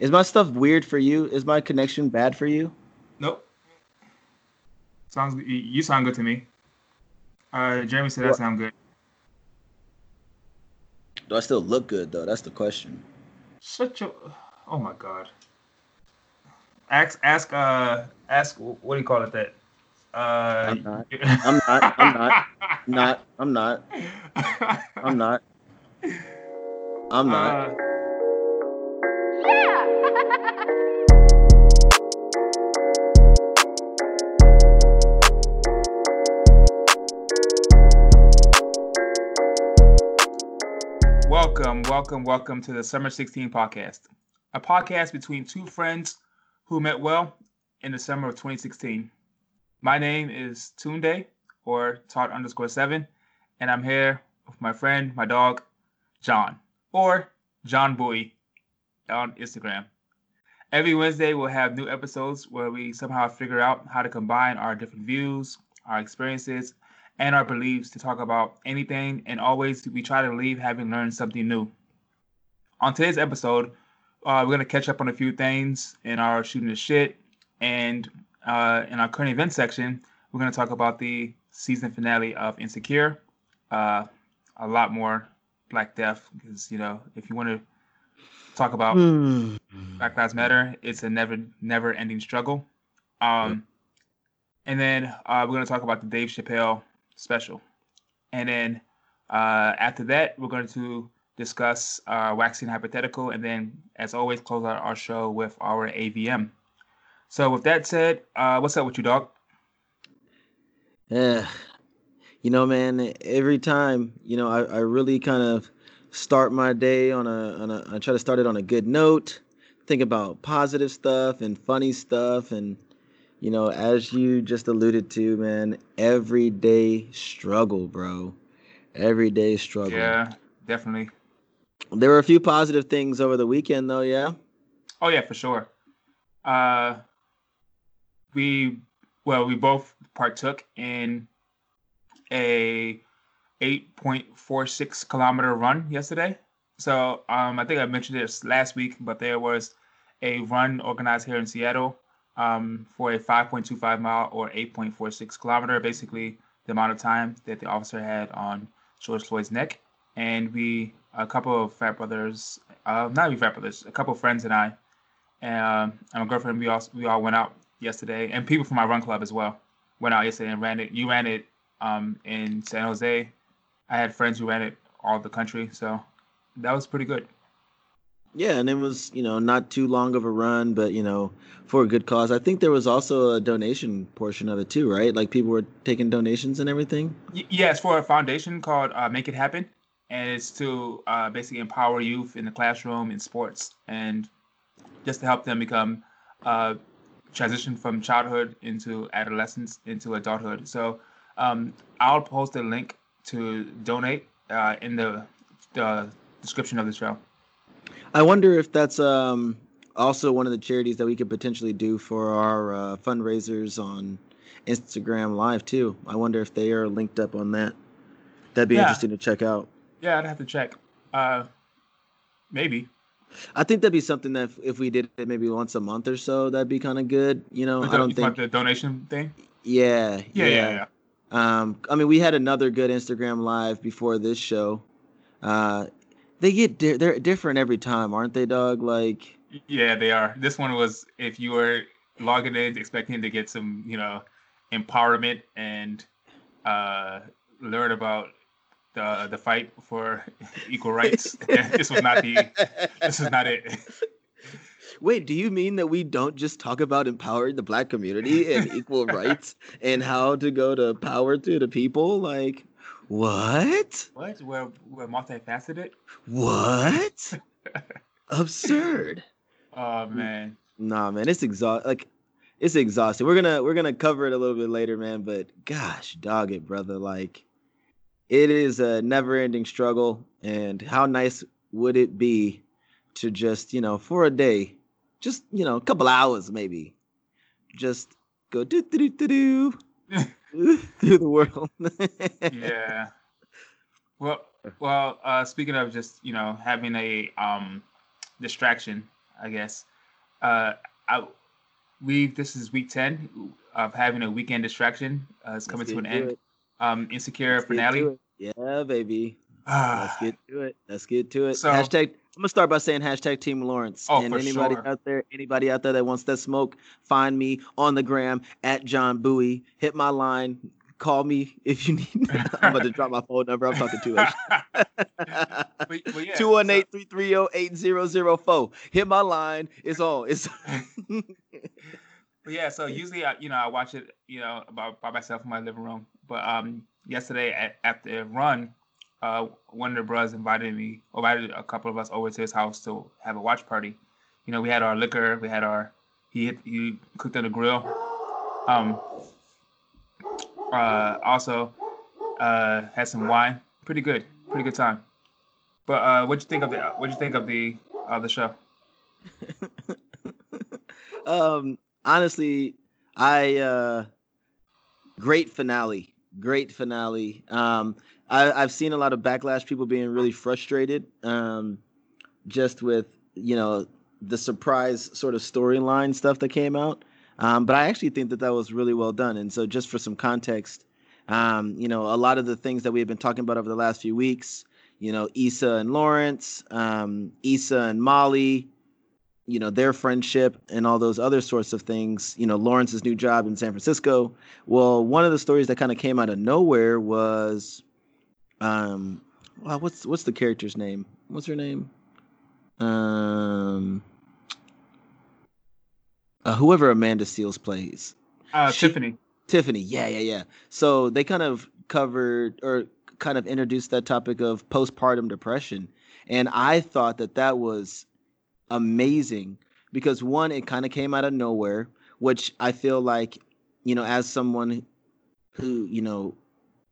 Is my stuff weird for you? Is my connection bad for you? Nope. Sounds you sound good to me. Uh, Jeremy said that sound good. Do I still look good though? That's the question. Shut your. Oh my god. Ask ask uh ask what do you call it that? Uh, I'm not. I'm not. I'm not. not. I'm not. I'm not. I'm not. Uh, Welcome, welcome, welcome to the Summer 16 podcast, a podcast between two friends who met well in the summer of 2016. My name is Tunde, or Todd underscore seven, and I'm here with my friend, my dog, John, or John Bowie on Instagram. Every Wednesday, we'll have new episodes where we somehow figure out how to combine our different views, our experiences, and our beliefs to talk about anything and always we try to leave having learned something new. On today's episode, uh, we're going to catch up on a few things in our shooting the shit and uh, in our current event section, we're going to talk about the season finale of Insecure. Uh, a lot more Black Death because, you know, if you want to talk about mm. Black Lives Matter, it's a never, never ending struggle. Um, and then uh, we're going to talk about the Dave Chappelle special. And then uh, after that, we're going to discuss our waxing hypothetical, and then, as always, close out our show with our AVM. So, with that said, uh, what's up with you, dog? Yeah, you know, man. Every time, you know, I, I really kind of start my day on a on a. I try to start it on a good note. Think about positive stuff and funny stuff, and you know, as you just alluded to, man, everyday struggle, bro. Everyday struggle. Yeah, definitely. There were a few positive things over the weekend, though. Yeah. Oh yeah, for sure. Uh, we well, we both partook in a 8.46 kilometer run yesterday. So um, I think I mentioned this last week, but there was a run organized here in Seattle um, for a 5.25 mile or 8.46 kilometer, basically the amount of time that the officer had on George Floyd's neck. And we, a couple of frat brothers, uh, not even frat brothers, a couple of friends and I, um, and my girlfriend, we all we all went out yesterday, and people from my run club as well went out yesterday and ran it. You ran it um, in San Jose. I had friends who ran it all the country, so that was pretty good. Yeah, and it was, you know, not too long of a run, but you know, for a good cause. I think there was also a donation portion of it too, right? Like people were taking donations and everything. Y- it's for a foundation called uh, Make It Happen, and it's to uh, basically empower youth in the classroom, in sports, and just to help them become uh, transition from childhood into adolescence into adulthood. So um, I'll post a link to donate uh, in the, the description of the show. I wonder if that's um, also one of the charities that we could potentially do for our uh, fundraisers on Instagram Live too. I wonder if they are linked up on that. That'd be yeah. interesting to check out. Yeah, I'd have to check. Uh, maybe. I think that'd be something that if, if we did it maybe once a month or so, that'd be kind of good. You know, I don't think the donation thing. Yeah, yeah, yeah, yeah. Um, I mean, we had another good Instagram live before this show. Uh, they get di- they're different every time, aren't they, dog? Like yeah, they are. This one was if you were logging in expecting to get some, you know, empowerment and uh, learn about the the fight for equal rights. this was not the. This is not it. Wait, do you mean that we don't just talk about empowering the black community and equal rights and how to go to power to the people? Like, what? What? We're, we're multifaceted? What? Absurd. Oh man. Nah, man, it's exhaust like it's exhausting. We're gonna we're gonna cover it a little bit later, man. But gosh, dog it, brother. Like it is a never-ending struggle, and how nice would it be to just you know for a day, just you know a couple hours maybe, just go do do do do through the world. yeah. Well, well. Uh, speaking of just you know having a um distraction, I guess. Uh, I we this is week ten of having a weekend distraction. Uh, it's coming to an end. It. Um, insecure Let's finale. Yeah, baby. Let's get to it. Let's get to it. So, hashtag. I'm gonna start by saying hashtag Team Lawrence. Oh, and anybody sure. out there, anybody out there that wants that smoke, find me on the gram at John Bowie. Hit my line. Call me if you need. I'm about to drop my phone number. I'm talking too much. 218-330-8004. Hit my line. It's on. It's. but yeah, so usually, I, you know, I watch it, you know, by, by myself in my living room. But um, yesterday at, at the run, uh, one of the brothers invited me, invited a couple of us over to his house to have a watch party. You know, we had our liquor, we had our he he cooked on the grill. Um, uh, also uh, had some wine. Pretty good, pretty good time. But uh, what'd you think of the what'd you think of the uh, the show? um, honestly, I uh, great finale, great finale. Um, I, I've seen a lot of backlash, people being really frustrated, um, just with you know the surprise sort of storyline stuff that came out. Um, but I actually think that that was really well done. And so, just for some context, um, you know, a lot of the things that we have been talking about over the last few weeks, you know, Issa and Lawrence, um, Issa and Molly, you know, their friendship and all those other sorts of things, you know, Lawrence's new job in San Francisco. Well, one of the stories that kind of came out of nowhere was, um, well, what's what's the character's name? What's her name? Um, uh, whoever Amanda Seales plays. Uh, she, Tiffany. Tiffany, yeah, yeah, yeah. So they kind of covered or kind of introduced that topic of postpartum depression, and I thought that that was amazing because one, it kind of came out of nowhere, which I feel like, you know, as someone who you know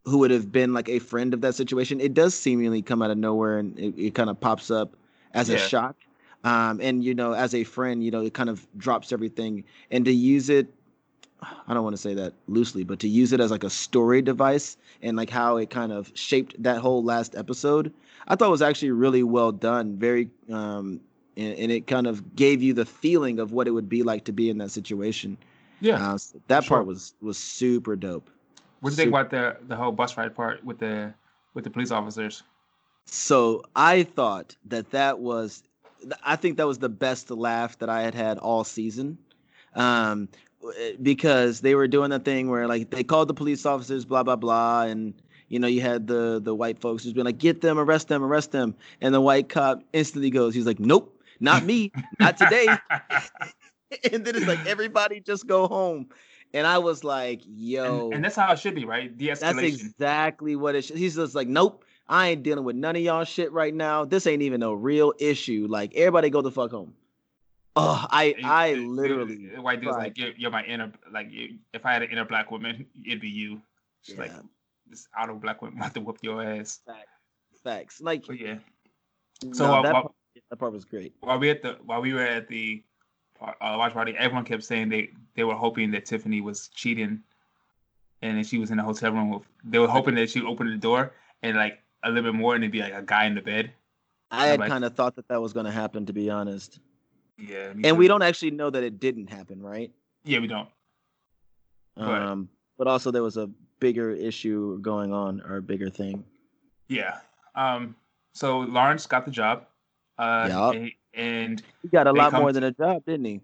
who would have been like a friend of that situation, it does seemingly come out of nowhere and it, it kind of pops up as yeah. a shock. Um, and you know, as a friend, you know, it kind of drops everything. And to use it, I don't want to say that loosely, but to use it as like a story device and like how it kind of shaped that whole last episode, I thought was actually really well done. Very, um, and, and it kind of gave you the feeling of what it would be like to be in that situation. Yeah, uh, so that sure. part was was super dope. What do you think about the the whole bus ride part with the with the police officers? So I thought that that was, I think that was the best laugh that I had had all season, um, because they were doing that thing where like they called the police officers, blah blah blah, and you know you had the the white folks who's been like, get them, arrest them, arrest them, and the white cop instantly goes, he's like, nope, not me, not today. and then it's like everybody just go home. And I was like, yo. And, and that's how it should be, right? De-escalation. That's exactly what it should. He's just like, nope, I ain't dealing with none of y'all shit right now. This ain't even a real issue. Like, everybody go the fuck home. Oh, I, I literally. White dude's like, you're, you're, my inner, like, if I had an inner black woman, it'd be you. She's yeah. like, this outer black woman about to whoop your ass. Facts. Facts. Like, but yeah. So no, uh, that, while, part, that part was great. While we at the, while we were at the uh, watch party, everyone kept saying they they were hoping that Tiffany was cheating, and then she was in the hotel room. With, they were hoping that she would open the door and like a little bit more, and it'd be like a guy in the bed. I had like, kind of thought that that was going to happen, to be honest. Yeah, and too. we don't actually know that it didn't happen, right? Yeah, we don't. Um, but, but also there was a bigger issue going on or a bigger thing. Yeah. Um. So Lawrence got the job. Uh, yep and he got a lot more than a job, didn't he?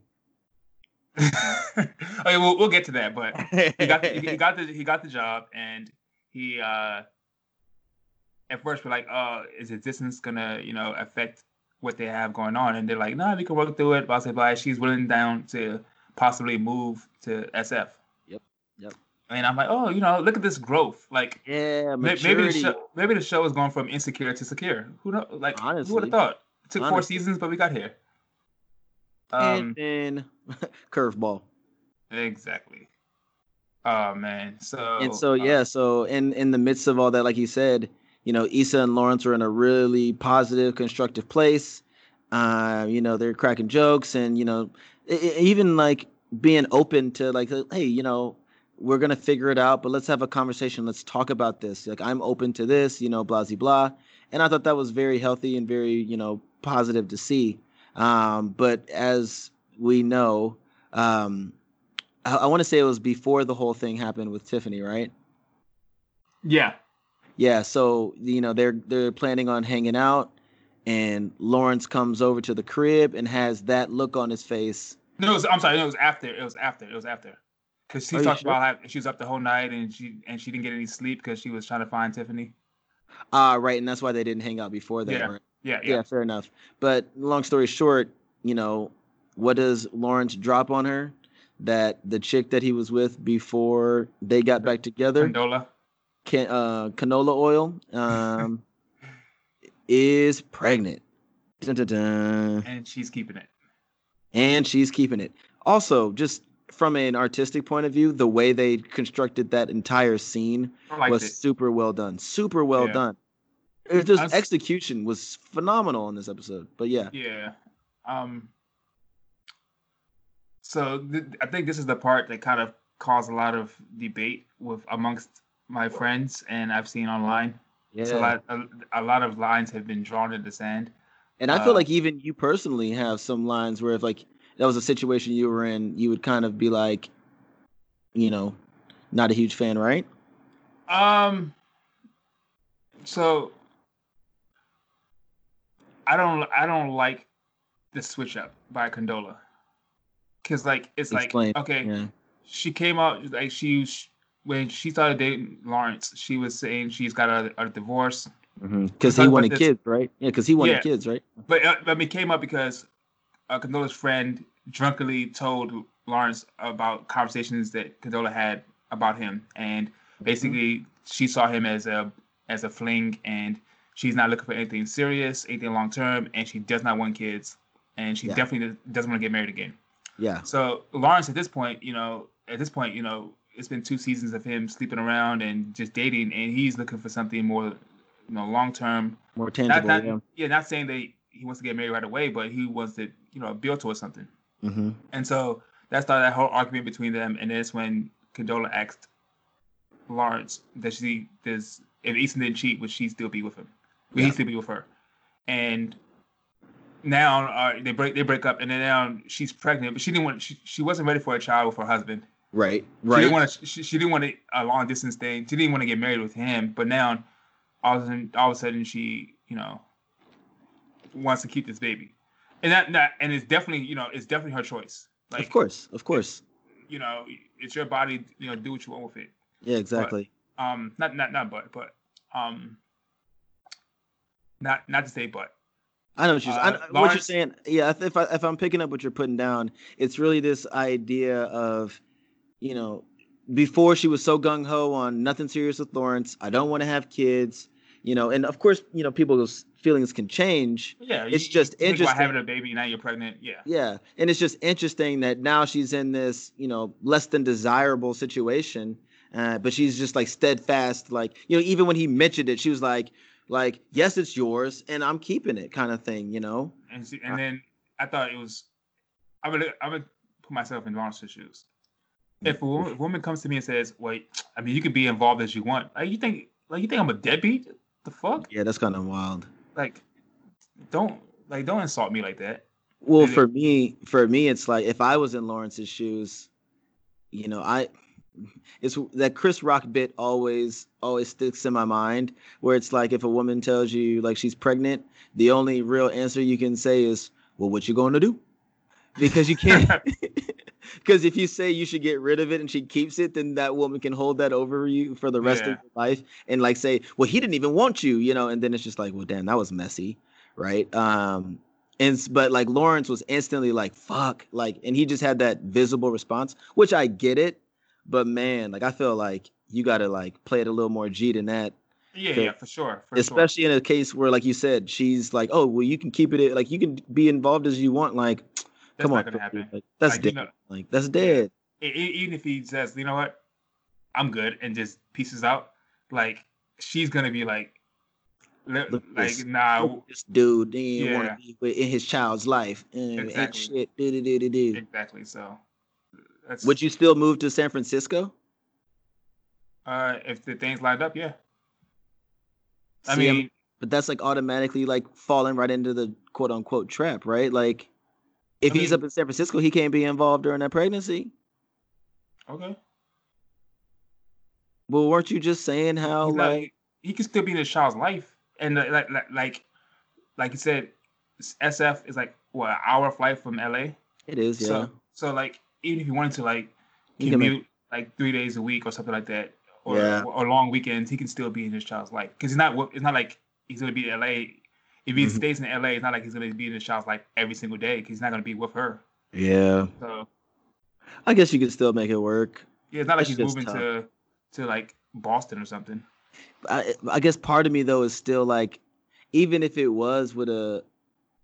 okay, we'll, we'll get to that, but he got the, he got the he got the job, and he uh at first we're like, oh, is the distance gonna you know affect what they have going on? And they're like, no, nah, we can work through it. Blah blah blah. She's willing down to possibly move to SF. Yep. Yep. And I'm like, oh, you know, look at this growth. Like, yeah, maturity. maybe the show, maybe the show is going from insecure to secure. Who know? Like, Honestly. who would have thought? Took Honestly. four seasons, but we got here. Um, and then curveball. Exactly. Oh man. So and so uh, yeah. So in in the midst of all that, like you said, you know, Issa and Lawrence are in a really positive, constructive place. Uh, you know, they're cracking jokes and you know, even like being open to like, hey, you know, we're gonna figure it out, but let's have a conversation. Let's talk about this. Like I'm open to this, you know, blah blah blah. And I thought that was very healthy and very, you know, positive to see. Um, but as we know, um, I, I want to say it was before the whole thing happened with Tiffany, right? Yeah. Yeah. So you know they're they're planning on hanging out, and Lawrence comes over to the crib and has that look on his face. No, it was, I'm sorry. No, it was after. It was after. It was after. Because she Are talked sure? about how she was up the whole night and she and she didn't get any sleep because she was trying to find Tiffany. Ah, right, and that's why they didn't hang out before that. Yeah. right? Yeah, yeah, yeah. fair enough. But long story short, you know, what does Lawrence drop on her? That the chick that he was with before they got back together, Condola. can, uh, canola oil, um, is pregnant. Dun, dun, dun. And she's keeping it. And she's keeping it. Also, just from an artistic point of view, the way they constructed that entire scene was it. super well done. Super well Yeah. done. It just That's- execution was phenomenal in this episode. But yeah. Yeah. Um. So th- I think this is the part that kind of caused a lot of debate with amongst my friends, and I've seen online. Yeah. So a lot, a, a lot of lines have been drawn in the sand. And I feel Uh, like even you personally have some lines where if like that was a situation you were in, you would kind of be like, you know, not a huge fan, right? Um. So I don't I don't like the switch up by Condola. Cause like it's Explain. like okay, Yeah. she came out like she when she started dating Lawrence, she was saying she's got a, a divorce. Because talk he wanted kids, right? Yeah, because he wanted Yeah. kids, right? But uh, I mean, it came up because uh, Condola's friend drunkenly told Lawrence about conversations that Condola had about him, and mm-hmm. basically she saw him as a as a fling, and she's not looking for anything serious, anything long term, and she does not want kids, and she Yeah. definitely doesn't want to get married again. Yeah. So Lawrence, at this point, you know, at this point, you know, it's been two seasons of him sleeping around and just dating, and he's looking for something more, you know, long term. More Not, tangible. not, yeah. yeah, not saying that he wants to get married right away, but he wants to, you know, build towards something. Hmm And so that started that whole argument between them, and that's when Condola asked Lawrence that she does if Easton didn't cheat, would she still be with him? Would Yeah. he still be with her? And now uh, they break they break up, and then now she's pregnant, but she didn't want she, she wasn't ready for a child with her husband. Right. right. She didn't want to. She, she didn't want a, a long distance thing. She didn't want to get married with him. But now, all of a sudden, all of a sudden, she you know wants to keep this baby, and that, that and it's definitely you know it's definitely her choice. Like of course. Of course. you know it's your body. You know do what you want with it. Yeah. Exactly. Um, not not not but but um, not not to say but. I know what you're, Uh, I, what you're saying. Yeah, if if, I, if I'm picking up what you're putting down, it's really this idea of, you know, before she was so gung ho on nothing serious with Lawrence. I don't want to have kids. You know, and of course, you know, people's feelings can change. Yeah, It's you- just you interesting. having a baby now you're pregnant. Yeah, Yeah, and it's just interesting that now she's in this, you know, less than desirable situation, uh, but she's just like steadfast. Like, you know, even when he mentioned it, she was like, like, yes, it's yours, and I'm keeping it, kind of thing. You know. and she, and then I thought it was. I would I would put myself in Lawrence's shoes. If a woman, woman comes to me and says, "Wait, I mean, you can be involved as you want," like you think, like you think I'm a deadbeat? The fuck? Yeah, that's kind of wild. Like, don't like don't insult me like that. Well, for me, for me, it's like if I was in Lawrence's shoes, you know, I it's that Chris Rock bit always always sticks in my mind where it's like if a woman tells you like she's pregnant, the only real answer you can say is, "Well, what you going to do?" Because you can't because if you say you should get rid of it and she keeps it, then that woman can hold that over you for the rest Yeah. of your life and like say, "Well, he didn't even want you," you know, and then it's just like, "Well, damn, that was messy." Right? Um and but like Lawrence was instantly like fuck like and he just had that visible response which I get it but man like I feel like you got to like play it a little more G than that Yeah, yeah, for sure. For sure. especially in a case where like you said she's like oh well you can keep it like you can be involved as you want like That's come not on gonna happen. like, that's Like, you dead know- like that's dead even if he says, you know what, I'm good, and just pieces out, like she's gonna be like, like this. nah, this dude didn't want to be with, in his child's life and Exactly. shit do, do, do, do, do. exactly. So, that's would you still move to San Francisco uh, if the things lined up, yeah. I See, I'm- mean, but that's like automatically like falling right into the quote unquote trap, right? Like, if I he's up in San Francisco, he can't be involved during that pregnancy. Okay. Well, weren't you just saying how not- like he can still be in his child's life, and uh, like like like like you said, SF is like what an hour flight from LA. it is? Yeah. So so like even if you wanted to like can make- commute like three days a week or something like that, or Yeah. or long weekends, he can still be in his child's life because he's not. It's not like he's gonna be in LA. If he Mhm. stays in LA, it's not like he's gonna be in the child's like every single day because he's not gonna be with her. yeah. So I guess you could still make it work. yeah, it's not like It's he's moving tough. to to like Boston or something. I I guess part of me though is still like, even if it was with a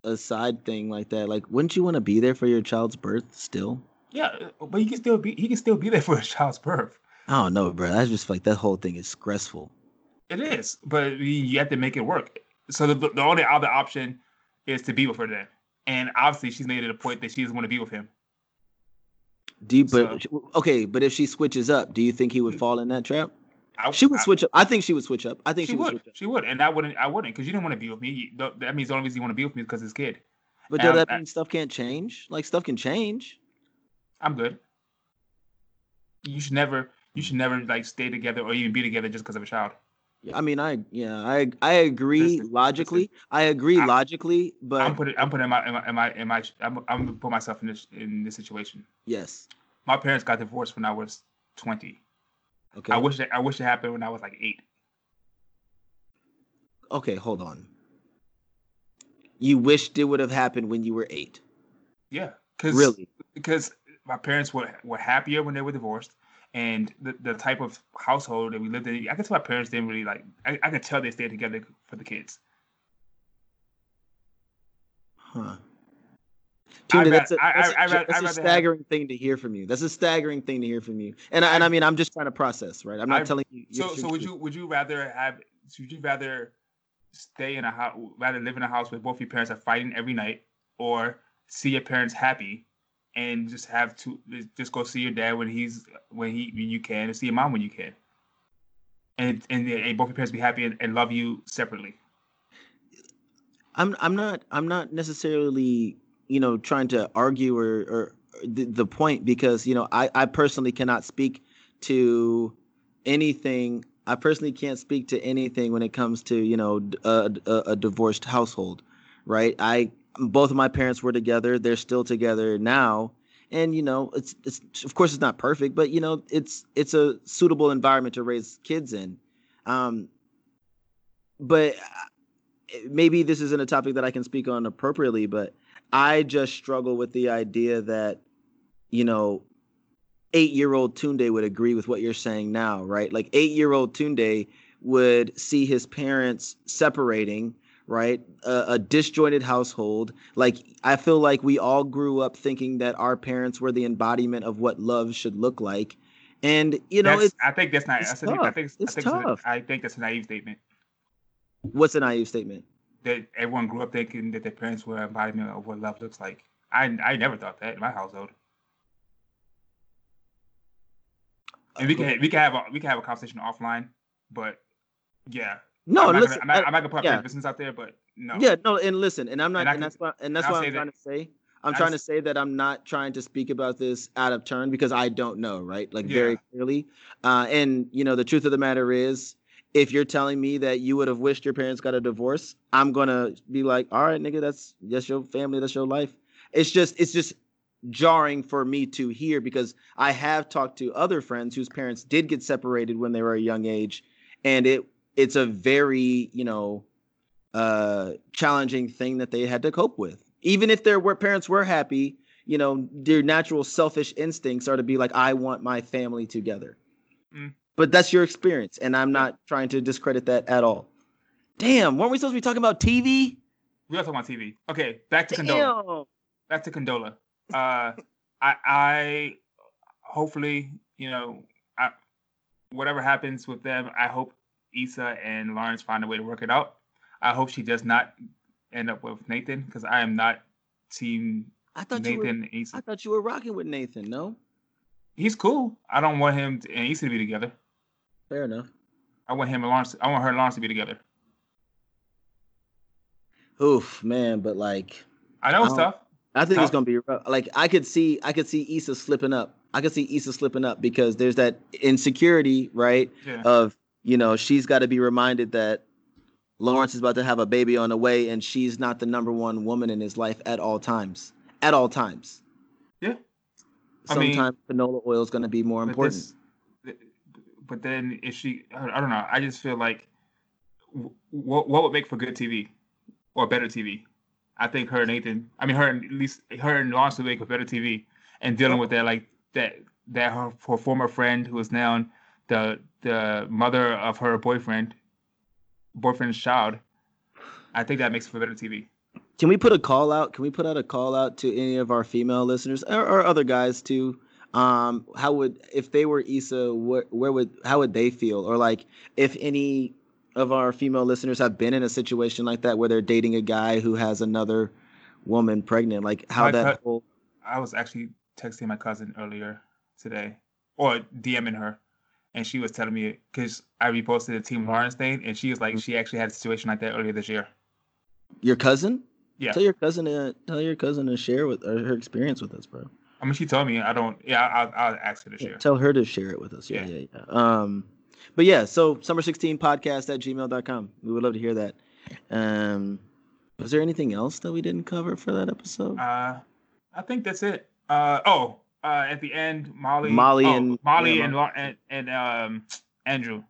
a side thing like that, like wouldn't you want to be there for your child's birth still? Yeah, uh, but he can still be he can still be there for his child's birth. I don't know, bro. I just like that whole thing is stressful. It is, but you have to make it work. So the, the only other option is to be with her then, and obviously she's made it a point that she doesn't want to be with him. Do you, but okay, but if she switches up, do you think he would mm. fall in that trap? I, She would I- switch up. I think she would switch up. I think She, she, would. would. switch up. She would, and I wouldn't. I wouldn't, because you didn't want to be with me. That means the only reason you want to be with me is because his kid. But And does that I- mean stuff can't change? Like stuff can change. I'm good. You should never. You should never like stay together or even be together just because of a child. I mean, I yeah, I I agree Listen, logically. I agree I- logically, but I'm putting. I'm putting my. In my. In my. In my I'm. I'm gonna put myself in this. In this situation. yes. My parents got divorced when I was 20. Okay. I wish. It, I wish it happened when I was like eight. okay, hold on. You wished it would have happened when you were eight. Yeah. Because Really? because my parents were were happier when they were divorced, and the, the type of household that we lived in, I guess my parents didn't really like. I, I could tell they stayed together for the kids. Huh. I'd Tuna, rather- that's a, I- that's I- a- I'd rather- that's a rather have- staggering thing to hear from you. That's a staggering thing to hear from you. And I, and I mean, I'm just trying to process, right? I'm not I- telling you. So so would you would you rather have would you rather stay in a house rather live in a house where both your parents are fighting every night, or see your parents happy, and just have to just go see your dad when he's when he when you can, and see your mom when you can, and and, and both your parents be happy and, and love you separately. I'm I'm not I'm not necessarily you know trying to argue or or the, the point because you know I I personally cannot speak to anything. I personally can't speak to anything when it comes to you know a a divorced household, right? I both of my parents were together. They're still together now, and you know it's it's of course it's not perfect, but you know it's it's a suitable environment to raise kids in. Um, but maybe this isn't a topic that I can speak on appropriately, but I just struggle with the idea that, you know, eight year old Tunde would agree with what you're saying now, right? Like eight year old Tunde would see his parents separating, right? A, a disjointed household. Like I feel like we all grew up thinking that our parents were the embodiment of what love should look like. And you know, it's I think that's not. it's I think, I tough. think It's I think tough. A, I think that's a naive statement. what's a naive statement? That everyone grew up thinking that their parents were embodiment of what love looks like. I I never thought that in my household. And we can we can have a we can have a conversation offline, but yeah. No, I'm not, listen. gonna, I'm, not, I- I'm not gonna put yeah. my business out there, but no. Yeah, no, and listen, and I'm not, And and, can- that's why, and that's what I'm trying that- to say. I'm trying to say that I'm not trying to speak about this out of turn because I don't know, right? Like Yeah. very clearly. Uh, and you know, the truth of the matter is, if you're telling me that you would have wished your parents got a divorce, I'm gonna be like, all right, nigga, that's that's your family, that's your life. It's just, it's just jarring for me to hear because I have talked to other friends whose parents did get separated when they were a young age, and it it's a very you know uh challenging thing that they had to cope with even if their parents were happy you know their natural selfish instincts are to be like i want my family together Mm. but that's your experience and i'm not trying to discredit that at all damn weren't we supposed to be talking about tv We are talking about TV. Okay, back to Condola. Back to Condola. Uh, I I hopefully you know I whatever happens with them, I hope Issa and Lawrence find a way to work it out. I hope she does not end up with Nathan because I am not team i thought you were and Issa. i thought you were rocking with nathan no He's cool. I don't want him to, and Issa to be together. fair enough I want him and Lawrence. I want her and Lawrence to be together. Oof, man, but like I know it's tough. I think it's gonna be rough. like I could see I could see Issa slipping up. I could see Issa slipping up because there's that insecurity, right? Yeah. Of you know she's got to be reminded that Lawrence is about to have a baby on the way, and she's not the number one woman in his life at all times. At all times. Yeah. I mean- Sometimes canola oil is going to be more But important. this- but then if she, I I don't know. I just feel like what what would make for good TV or better TV? I think her and Nathan. I mean, her and at least her and Lawrence would make for better TV, and dealing with that like that that her, her former friend who is now the the mother of her boyfriend, boyfriend's child. I think that makes for better TV. Can we put a call out? Can we put out a call out to any of our female listeners or, or other guys too? Um, how would if they were Issa, where, where would how would they feel? Or like if any of our female listeners have been in a situation like that where they're dating a guy who has another woman pregnant, like how My that cut- whole I was actually texting my cousin earlier today, or DMing her, and she was telling me because I reposted the Team Lawrence thing, and she was like, she actually had a situation like that earlier this year. your cousin? Yeah. Tell your cousin to tell your cousin to share with or her experience with us, bro. I mean, she told me I don't. Yeah, I'll, I'll ask her to Yeah, share. Tell her to share it with us. Yeah, Yeah. yeah, yeah. Um, but yeah, so summer 16 podcast at gmail.com. We would love to hear that. Um, was there anything else that we didn't cover for that episode? Uh, I think that's it. Uh, oh, uh, at the end, Molly, Molly oh, and- Molly and, and and um Andrew.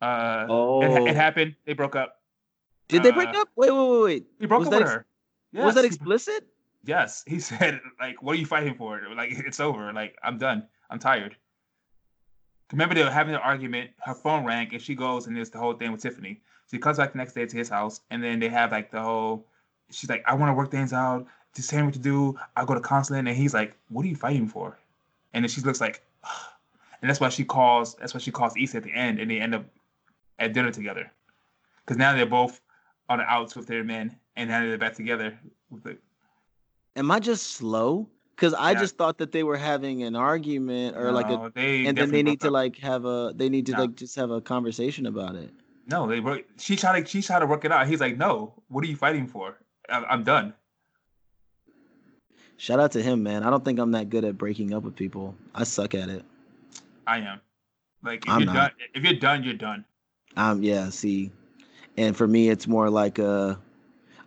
Uh, oh, it, it happened. They broke up. did they break uh, up? Wait, wait, wait, wait. He broke Was up with ex- her. Was that explicit? Yes, he said, like, what are you fighting for? Like, it's over. Like, I'm done. I'm tired. Remember, they were having an argument. Her phone rang, and she goes, and there's the whole thing with Tiffany. She comes back the next day to his house, and then they have like the whole. She's like, I want to work things out. Just tell me what to do. I'll go to counseling, and he's like, What are you fighting for? And then she looks like, and that's why she calls. That's why she calls Issa at the end, and they end up at dinner together. Because now they're both on the outs with their men, and now they're back together with the Am I just slow? Because I Yeah. just thought that they were having an argument or like a, and then they need to up. like have a, they need to No. like just have a conversation about it. No, they were. She tried to. She tried to work it out. He's like, no. What are you fighting for? I'm, I'm done. Shout out to him, man. I don't think I'm that good at breaking up with people. I suck at it. I am. Like, if I'm you're not. done, if you're done, you're done. Um, yeah, see, and for me, it's more like uh,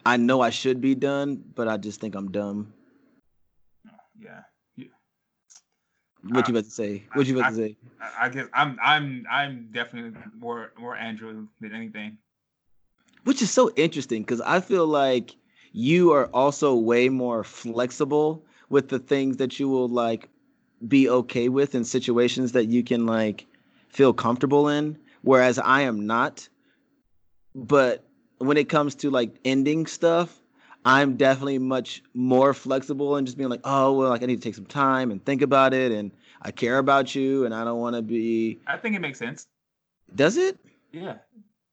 I know I should be done, but I just think I'm dumb. Yeah. What you Uh, about to say? What you about to say? I, I guess I'm. I'm. I'm definitely more more Andrew than anything. Which is so interesting because I feel like you are also way more flexible with the things that you will like be okay with in situations that you can like feel comfortable in, whereas I am not. But when it comes to like ending stuff, I'm definitely much more flexible and just being like, oh well, like I need to take some time and think about it, and I care about you, and I don't want to be. I think it makes sense. Does it? Yeah,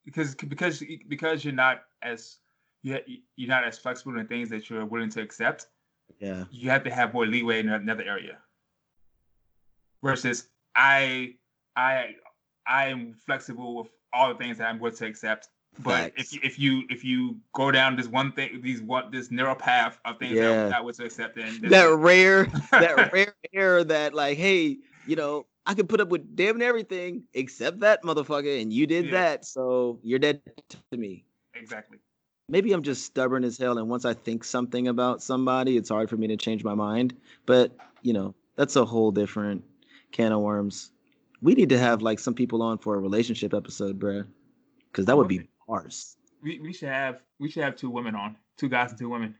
because because because you're not as you you're not as flexible in things that you're willing to accept. Yeah. you have to have more leeway in another area. Versus I I I am flexible with all the things that I'm willing to accept. But Facts. if you, if you if you go down this one thing, these what this narrow path of things that I'm not willing to accept, then then- that rare that rare error that like hey you know i could put up with damn near everything except that motherfucker and you did Yeah. that so you're dead to me exactly. Maybe i'm just stubborn as hell and once i think something about somebody it's hard for me to change my mind. But you know that's a whole different can of worms. We need to have like some people on for a relationship episode bruh because that would be ours We, we should have we should have two women on, two guys and two women,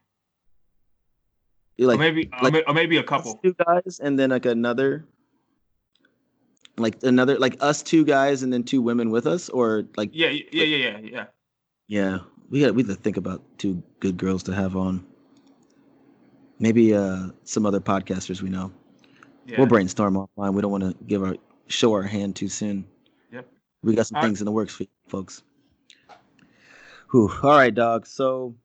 You're or like maybe like- or maybe a couple. two guys and then like another like another like us two guys and then two women with us or like Yeah, yeah, yeah, yeah, yeah. yeah we got we to think about two good girls to have on maybe uh some other podcasters we know yeah. we'll brainstorm offline we don't want to give our show our hand too soon Yep. we got some All right. things in the works for you folks Whew. all right dog so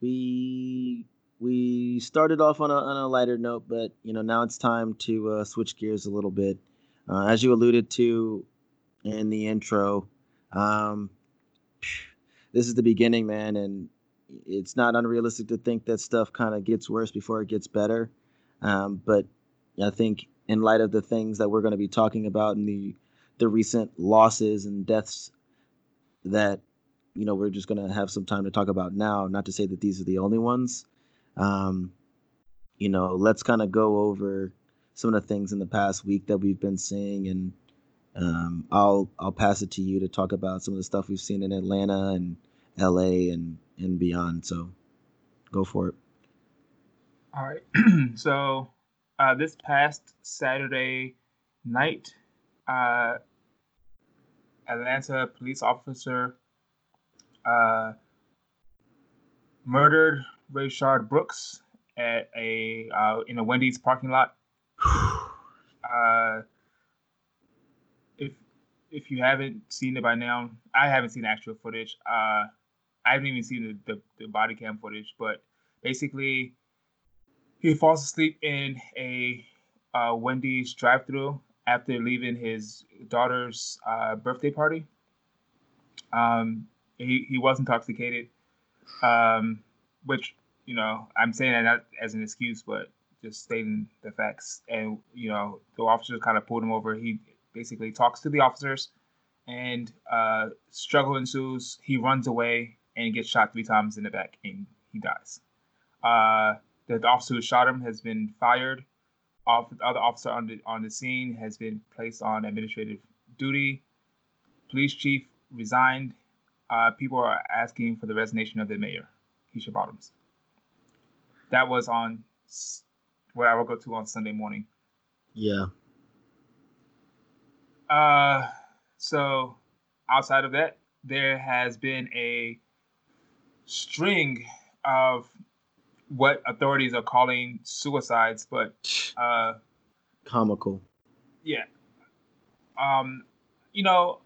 we we started off on a, on a lighter note but you know now it's time to uh, switch gears a little bit uh, as you alluded to in the intro um, this is the beginning man and it's not unrealistic to think that stuff kind of gets worse before it gets better. Um, but I think in light of the things that we're going to be talking about and the the recent losses and deaths that you know we're just going to have some time to talk about now. Not to say that these are the only ones. Um, you know, let's kind of go over some of the things in the past week that we've been seeing, and um, I'll I'll pass it to you to talk about some of the stuff we've seen in Atlanta and L.A. and and beyond. So, go for it. All right. so, uh, this past Saturday night, uh, Atlanta police officer uh, murdered Rayshard Brooks at a uh, in a Wendy's parking lot. if you haven't seen it by now, I haven't seen actual footage. Uh, I haven't even seen the, the, the body cam footage, but basically, he falls asleep in a uh, Wendy's drive-through after leaving his daughter's uh, birthday party. Um, he he was intoxicated, um, which you know I'm saying that not as an excuse, but just stating the facts. And you know the officers kind of pulled him over. He basically talks to the officers, and uh, struggle ensues. He runs away and gets shot three times in the back, and he dies. Uh, the, the officer who shot him has been fired. Off, the other officer on the on the scene has been placed on administrative duty. Police chief resigned. Uh, people are asking for the resignation of the mayor, Keisha Bottoms. That was on where I will go to on Sunday morning. Yeah. Uh, so outside of that, there has been a string of what authorities are calling suicides, but uh, comical. Yeah. Um, you know,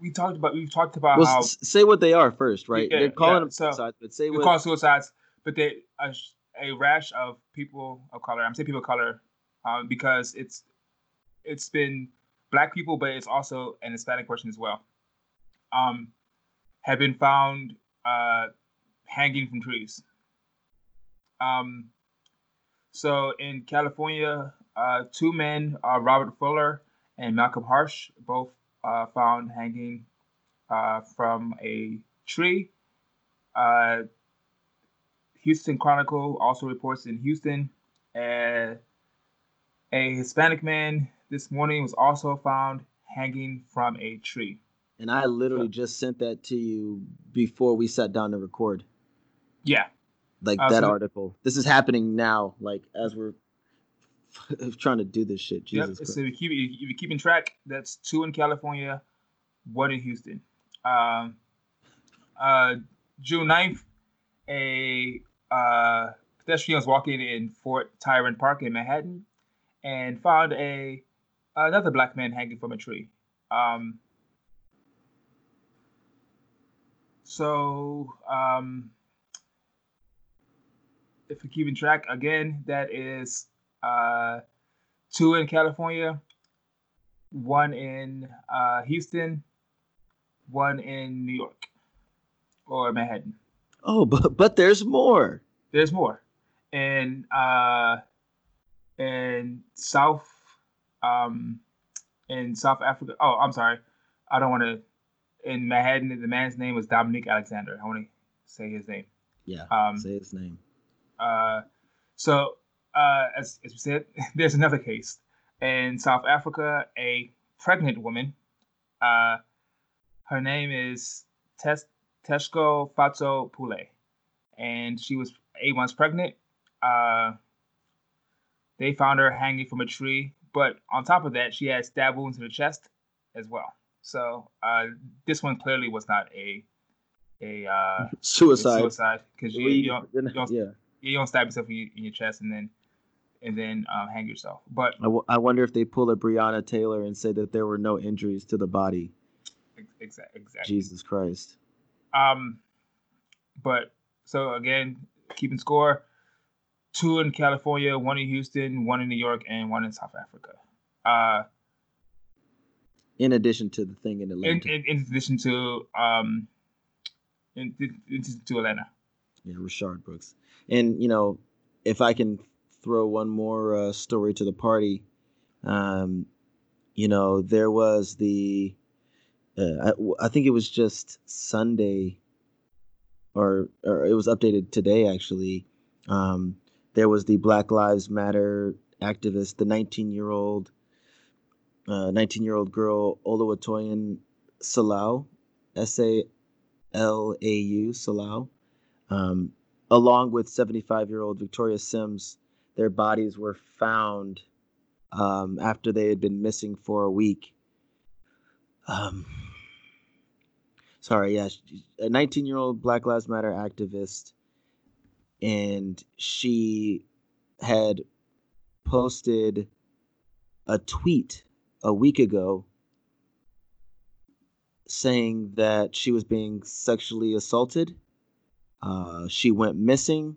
we talked about we've talked about well, how s- say what they are first, right? Yeah, They're calling yeah. them suicides, but say what call suicides, but they a, a, rash of people of color. I'm saying people of color um, because it's it's been black people, but it's also an Hispanic question as well. Um, have been found uh, hanging from trees. Um, so in California, uh, two men, uh, Robert Fuller and Malcolm Harsch, both uh, found hanging uh, from a tree. Uh, Houston Chronicle also reports in Houston, a Hispanic man this morning was also found hanging from a tree. And I literally just sent that to you before we sat down to record. Yeah, like uh, that so article. This is happening now, like as we're trying to do this shit. Jesus. Yep. So if you keep if you're keeping track, that's two in California, one in Houston. Um, uh, June 9th, a uh, pedestrian was walking in Fort Tryon Park in Manhattan and found a another black man hanging from a tree. Um, so um, if you're keeping track, again, that is uh, two in California, one in uh, Houston, one in New York or Manhattan. Oh, but but there's more. There's more, and uh, in South, um, in South Africa. Oh, I'm sorry, I don't want to. In Manhattan, the man's name was Dominique Alexander. I want to say his name. Yeah, um, say his name. Uh, so, uh, as, as we said, there's another case in South Africa. A pregnant woman, uh, her name is Tes- Tshegofatso Pule, and she was eight months pregnant. Uh, they found her hanging from a tree, but on top of that, she had stab wounds in her chest as well. So uh, this one clearly was not a a uh, suicide. suicide because you, you, don't, you don't, yeah you don't stab yourself in your, in your chest and then and then um, hang yourself. But I, w- I wonder if they pull a Breonna Taylor and say that there were no injuries to the body. Exactly. Jesus Christ. Um, but so again, keeping score: two in California, one in Houston, one in New York, and one in South Africa. Uh, in addition to the thing in Atlanta. In, in, in addition to um, into, into Atlanta. Yeah, Rayshard Brooks. And you know, if I can throw one more uh, story to the party, um, you know, there was the, uh, I, I think it was just Sunday, or or it was updated today actually. Um, there was the Black Lives Matter activist, the 19 year old, 19 uh, year old girl Oluwatoyin Salau, S A L A U Salau, um, along with 75 year old Victoria Sims. Their bodies were found um, after they had been missing for a week. Um, sorry, yeah, a 19 year old Black Lives Matter activist, and she had posted a tweet a week ago saying that she was being sexually assaulted. Uh, she went missing,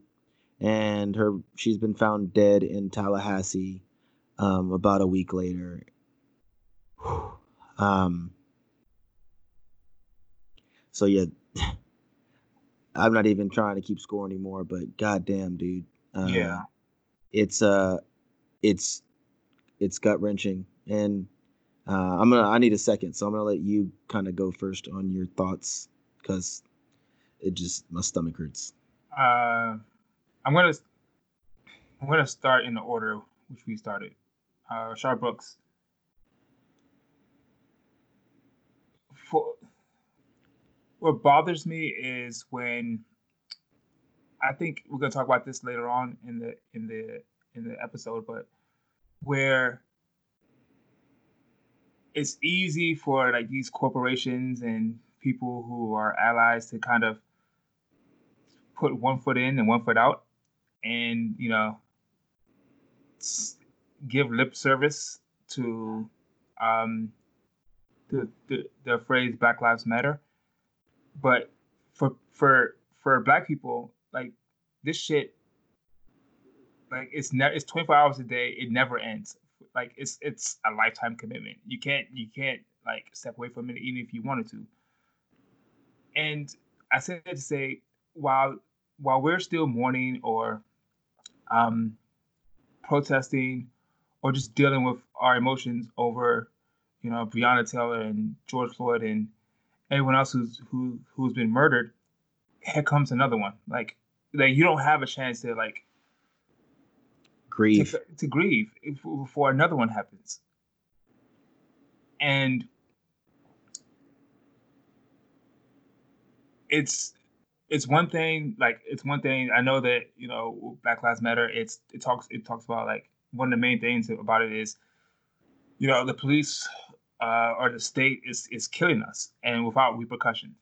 and her she's been found dead in Tallahassee um, about a week later. um, so yeah, I'm not even trying to keep score anymore. But goddamn, dude. Uh, yeah, it's uh, it's it's gut wrenching, and uh, I'm gonna I need a second, so I'm gonna let you kind of go first on your thoughts because it just my stomach hurts. Uh, I'm gonna I'm gonna start in the order which we started. Uh, Rayshard Brooks. For what bothers me is when I think we're gonna talk about this later on in the in the in the episode, but where it's easy for like these corporations and people who are allies to kind of put one foot in and one foot out and you know give lip service to um the, the the phrase black lives matter but for for for black people like this shit like it's never it's 24 hours a day. It never ends. Like it's it's a lifetime commitment. You can't you can't like step away from it even if you wanted to. And i said to say while while we're still mourning or um protesting or just dealing with our emotions over you know breonna taylor and george floyd and anyone else who's who who's been murdered here comes another one. Like like you don't have a chance to like grieve. to, to grieve before another one happens. And it's it's one thing like it's one thing i know that you know black lives matter it's it talks it talks about like one of the main things about it is you know the police uh, or the state is is killing us and without repercussion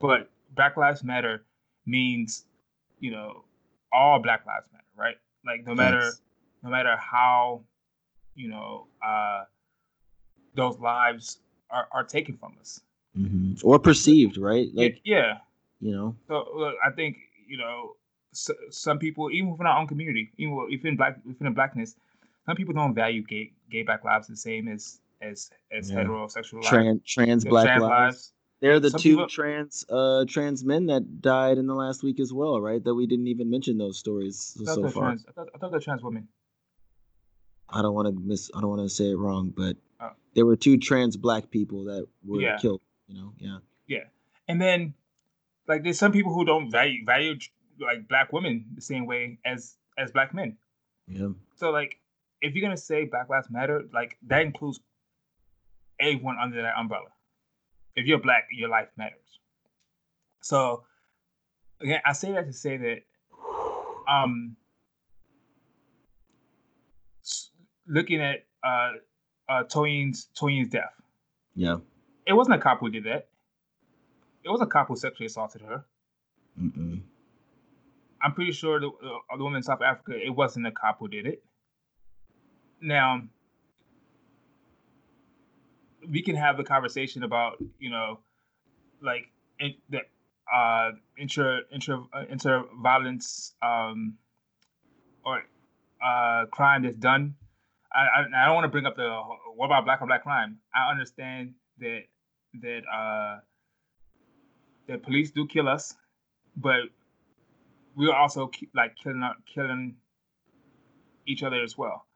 but black lives matter means you know all black lives matter right like no matter yes. no matter how you know uh, those lives are, are taken from us mm-hmm. or perceived, right? Like yeah, you know. So look, I think you know so, some people, even within our own community, even within black within the blackness, some people don't value gay gay black lives the same as as as yeah. heterosexual trans lives. trans black trans lives. lives. They're the Some two people... trans uh trans men that died in the last week as well, right? That we didn't even mention those stories so far. Trans, I, thought, I thought they're trans women. I don't want to miss. I don't want to say it wrong, but oh. there were two trans black people that were yeah. killed. You know, yeah, yeah. And then, like, there's some people who don't value value like black women the same way as as black men. Yeah. So like, if you're gonna say Black Lives Matter, like that includes everyone under that umbrella if you're black, your life matters. So again, I say that to say that um looking at uh uh Toyin's Toyin's death. Yeah. It wasn't a cop who did that. It was a cop who sexually assaulted her. Mm-mm. I'm pretty sure the, uh, the woman in South Africa, it wasn't a cop who did it. Now, we can have a conversation about you know like in, the uh intra intra uh, intra violence um or uh crime that's done I, I, I don't want to bring up the what about black on black crime. I understand that that uh the police do kill us, but we are also like killing killing each other as well.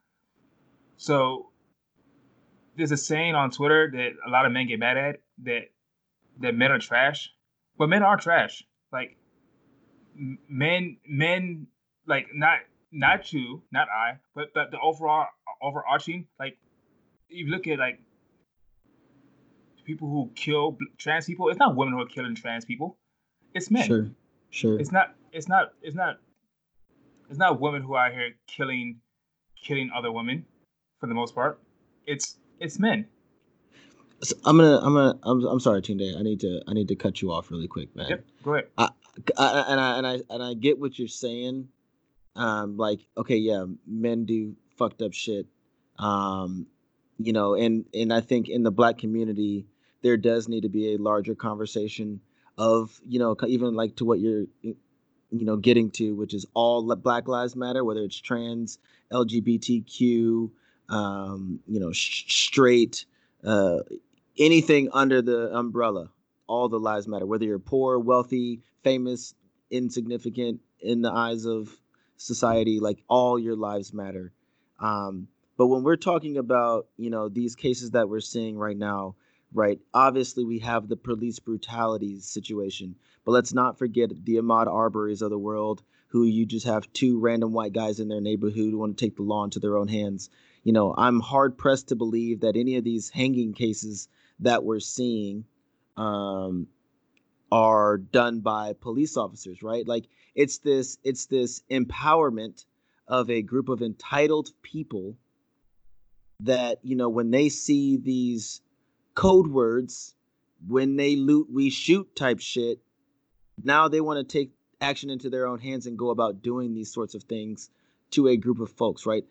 So there's a saying on Twitter that a lot of men get mad at that that men are trash, but men are trash. Like men, men like not not you, not I, but but the overall overarching like you look at like people who kill trans people. It's not women who are killing trans people. It's men. Sure, sure. It's not. It's not. It's not. It's not women who are here killing, killing other women, for the most part. It's it's men. So I'm gonna. I'm gonna. I'm. I'm sorry, Tunde. I need to. I need to cut you off really quick, man. Yep. Go ahead. I, I, and I and I and I get what you're saying. Um, like, okay, yeah, men do fucked up shit. Um, you know, and and I think in the black community, there does need to be a larger conversation of you know even like to what you're you know getting to which is all black lives matter whether it's trans lgbtq um, you know sh- straight uh, anything under the umbrella all the lives matter whether you're poor wealthy famous insignificant in the eyes of society like all your lives matter um, but when we're talking about you know these cases that we're seeing right now right? Obviously, we have the police brutality situation, but let's not forget the Ahmaud Arbery's of the world, who you just have two random white guys in their neighborhood who want to take the law into their own hands. You know, I'm hard pressed to believe that any of these hanging cases that we're seeing um, are done by police officers, right? Like it's this it's this empowerment of a group of entitled people that you know when they see these code words when they loot we shoot type shit now they want to take action into their own hands and go about doing these sorts of things to a group of folks right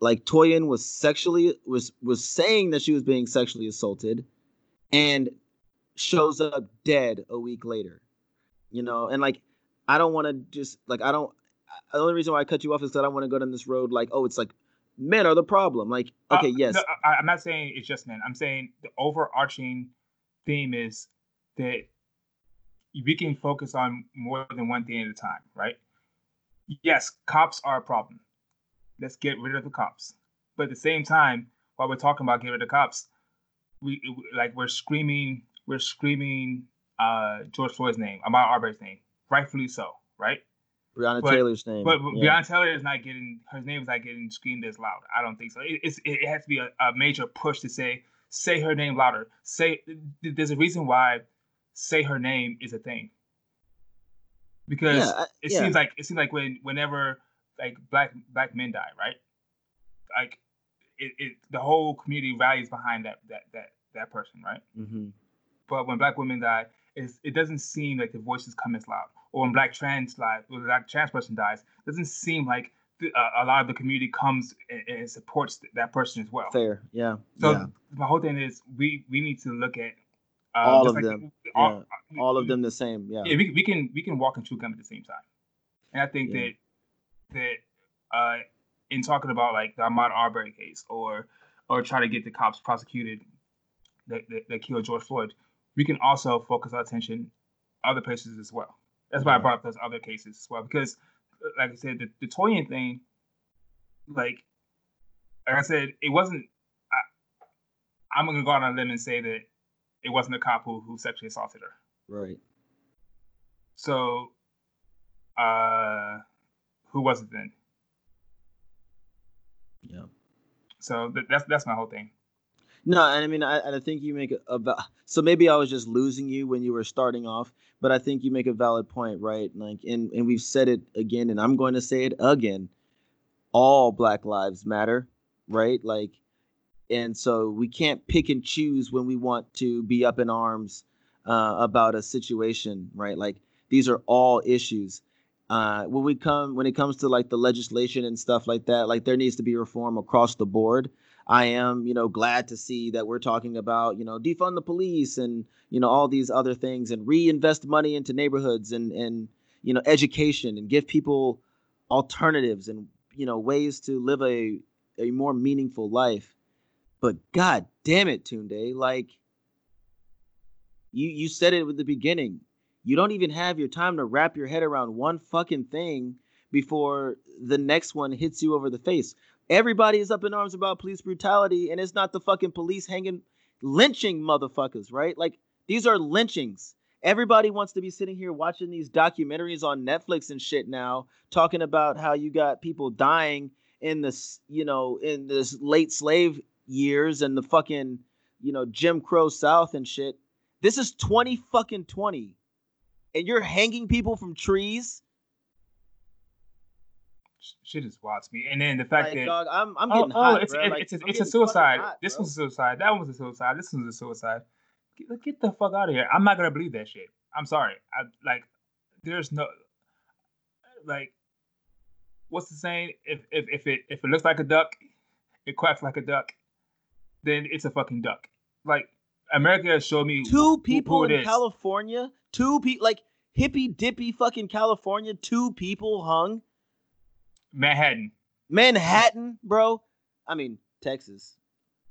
like toyin was sexually was was saying that she was being sexually assaulted and shows up dead a week later you know and like i don't want to just like i don't the only reason why i cut you off is that i want to go down this road like oh it's like men are the problem. Like, uh, okay, uh, yes. No, I, am not saying it's just men. I'm saying the overarching theme is that we can focus on more than one thing at a time, right? Yes, cops are a problem. Let's get rid of the cops. But at the same time, while we're talking about get rid of the cops, we like we're screaming, we're screaming uh, George Floyd's name, Ahmaud Arbery's name, rightfully so, right? Breonna but, Taylor's name. But yeah. Breonna Taylor is not getting her name is not getting screamed as loud. I don't think so. It, it's it has to be a, a major push to say say her name louder. Say there's a reason why say her name is a thing. Because yeah, I, it yeah. seems like it seems like when whenever like black black men die, right? Like it, it the whole community rallies behind that that that that person, right? Mm-hmm. But when black women die, it doesn't seem like the voices come as loud or when black trans lives, or black trans person dies, doesn't seem like the, uh, a lot of the community comes and, and, supports that person as well. Fair, yeah. So yeah. my whole thing is we we need to look at uh, all of like, them, all, yeah. all of them the same. Yeah, yeah. We, we can we can walk and chew gum at the same time, and I think that that uh, in talking about like the Ahmaud Arbery case or or try to get the cops prosecuted that, that, that killed George Floyd, we can also focus our attention other places as well. That's why I brought up those other cases as well because, like I said, the, the Toyin thing, like, like I said, it wasn't. I, I'm gonna go out on a limb and say that it wasn't a cop who, who sexually assaulted her. Right. So, uh, who was it then? Yeah. So th- that's that's my whole thing. No, and I mean, I, I think you make a, a so maybe I was just losing you when you were starting off, but I think you make a valid point, right? Like, and and we've said it again, and I'm going to say it again. All Black Lives Matter, right? Like, and so we can't pick and choose when we want to be up in arms uh, about a situation, right? Like, these are all issues. Uh, when we come when it comes to like the legislation and stuff like that, like there needs to be reform across the board. I am, you know, glad to see that we're talking about, you know, defund the police and, you know, all these other things and reinvest money into neighborhoods and and you know, education and give people alternatives and, you know, ways to live a a more meaningful life. But god damn it, Tunde, like you you said it at the beginning. You don't even have your time to wrap your head around one fucking thing before the next one hits you over the face. Everybody is up in arms about police brutality, and it's not the fucking police hanging, lynching motherfuckers, right? Like these are lynchings. Everybody wants to be sitting here watching these documentaries on Netflix and shit now, talking about how you got people dying in this, you know, in this late slave years and the fucking, you know, Jim Crow South and shit. This is 20 fucking 20. And you're hanging people from trees shit is wild me. And then the fact like, that dog, I'm, I'm oh, getting oh, hot, oh, it's, it, like, it's, a, it's a suicide. Hot, this was a suicide. That one was a suicide. This was a suicide. Get, get the fuck out of here. I'm not gonna believe that shit. I'm sorry. I like. There's no like. What's the saying? If if if it if it looks like a duck, it quacks like a duck. Then it's a fucking duck. Like America has showed me two people in California. Two people like hippy dippy fucking California. Two people hung Manhattan. Manhattan, bro. I mean, Texas.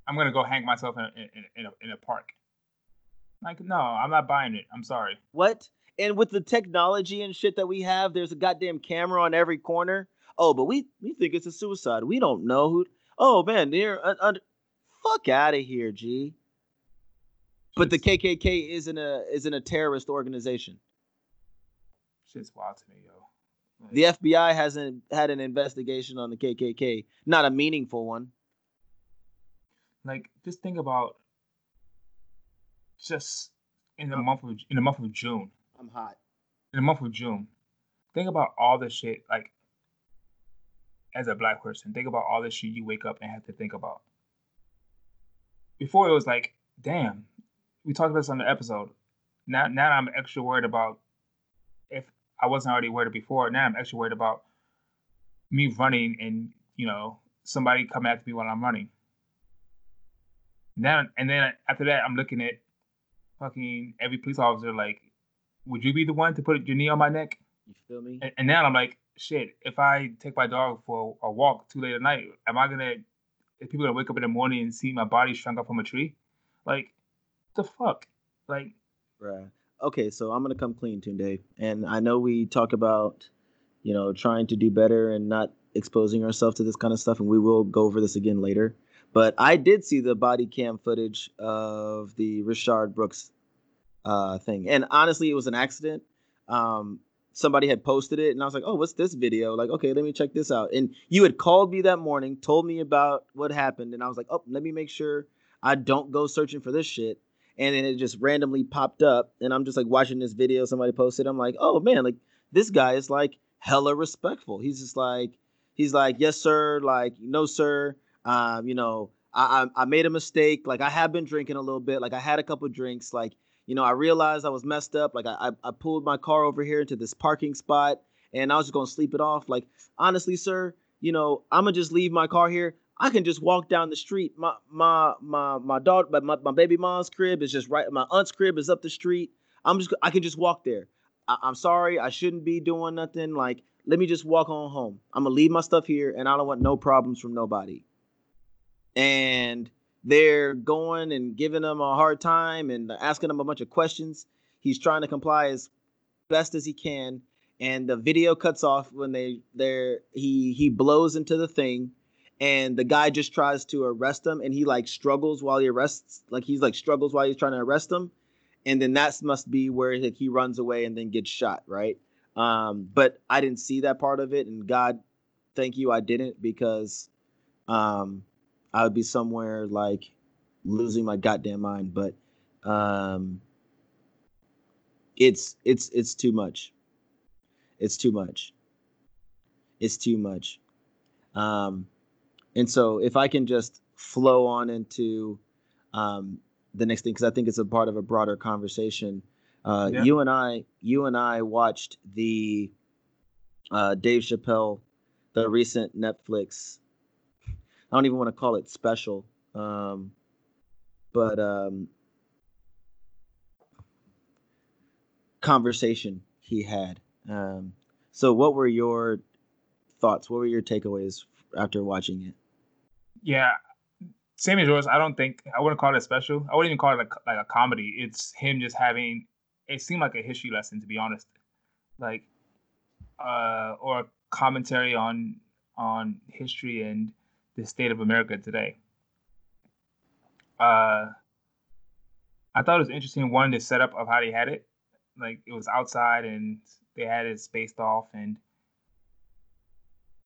I'm gonna go hang myself in a, in, in, a, in a park. Like, no, I'm not buying it. I'm sorry. What? And with the technology and shit that we have, there's a goddamn camera on every corner. Oh, but we we think it's a suicide. We don't know who. Oh man, they're uh, uh, fuck out of here, G. But the KKK isn't a isn't a terrorist organization. Shit's wild to me, yo. The FBI hasn't had an investigation on the KKK, not a meaningful one. Like, just think about just in the month of in the month of June. I'm hot. In the month of June, think about all the shit. Like, as a black person, think about all the shit you wake up and have to think about. Before it was like, damn, we talked about this on the episode. Now, now I'm extra worried about if I wasn't already worried before. Now I'm actually worried about me running and you know somebody coming after me while I'm running. Now and then after that, I'm looking at fucking every police officer like, would you be the one to put your knee on my neck? You feel me? And, and now I'm like, shit. If I take my dog for a walk too late at night, am I gonna? Is people gonna wake up in the morning and see my body shrunk up from a tree? Like, the fuck? Like, right okay, so I'm gonna come clean today, and I know we talk about, you know, trying to do better and not exposing ourselves to this kind of stuff, and we will go over this again later. But I did see the body cam footage of the Richard Brooks uh, thing, and honestly, it was an accident. Um, somebody had posted it, and I was like, "Oh, what's this video?" Like, okay, let me check this out. And you had called me that morning, told me about what happened, and I was like, "Oh, let me make sure I don't go searching for this shit." And then it just randomly popped up and i'm just like watching this video somebody posted i'm like oh man like this guy is like hella respectful. He's just like he's like yes sir like no sir um you know I, I i made a mistake like i have been drinking a little bit like i had a couple drinks like you know i realized i was messed up like i i, I pulled my car over here into this parking spot and i was just gonna sleep it off. Like honestly sir you know i'm gonna just leave my car here I can just walk down the street. My my my my daughter, my, my baby mom's crib is just right. My aunt's crib is up the street. I'm just I can just walk there. I, I'm sorry, I shouldn't be doing nothing. Like, let me just walk on home. I'm gonna leave my stuff here, and I don't want no problems from nobody. And they're going and giving him a hard time and asking him a bunch of questions. He's trying to comply as best as he can, and the video cuts off when they they're he he blows into the thing and the guy just tries to arrest him and he like struggles while he arrests like he's like struggles while he's trying to arrest him and then that must be where like, he runs away and then gets shot right? Um but i didn't see that part of it and god thank you i didn't because um i would be somewhere like losing my goddamn mind but um it's it's it's too much. It's too much. It's too much. Um and so if I can just flow on into um, the next thing, because I think it's a part of a broader conversation. Uh, yeah. You and I, you and I watched the uh, Dave Chappelle, the recent Netflix. I don't even want to call it special, um, but um, conversation he had. Um, so, what were your thoughts? What were your takeaways after watching it? Yeah, same as yours. I don't think I wouldn't call it special. I wouldn't even call it like like a comedy. It's him just having it seemed like a history lesson to be honest, like uh, or commentary on on history and the state of America today. Uh, I thought it was interesting. One, the setup of how they had it, like it was outside and they had it spaced off, and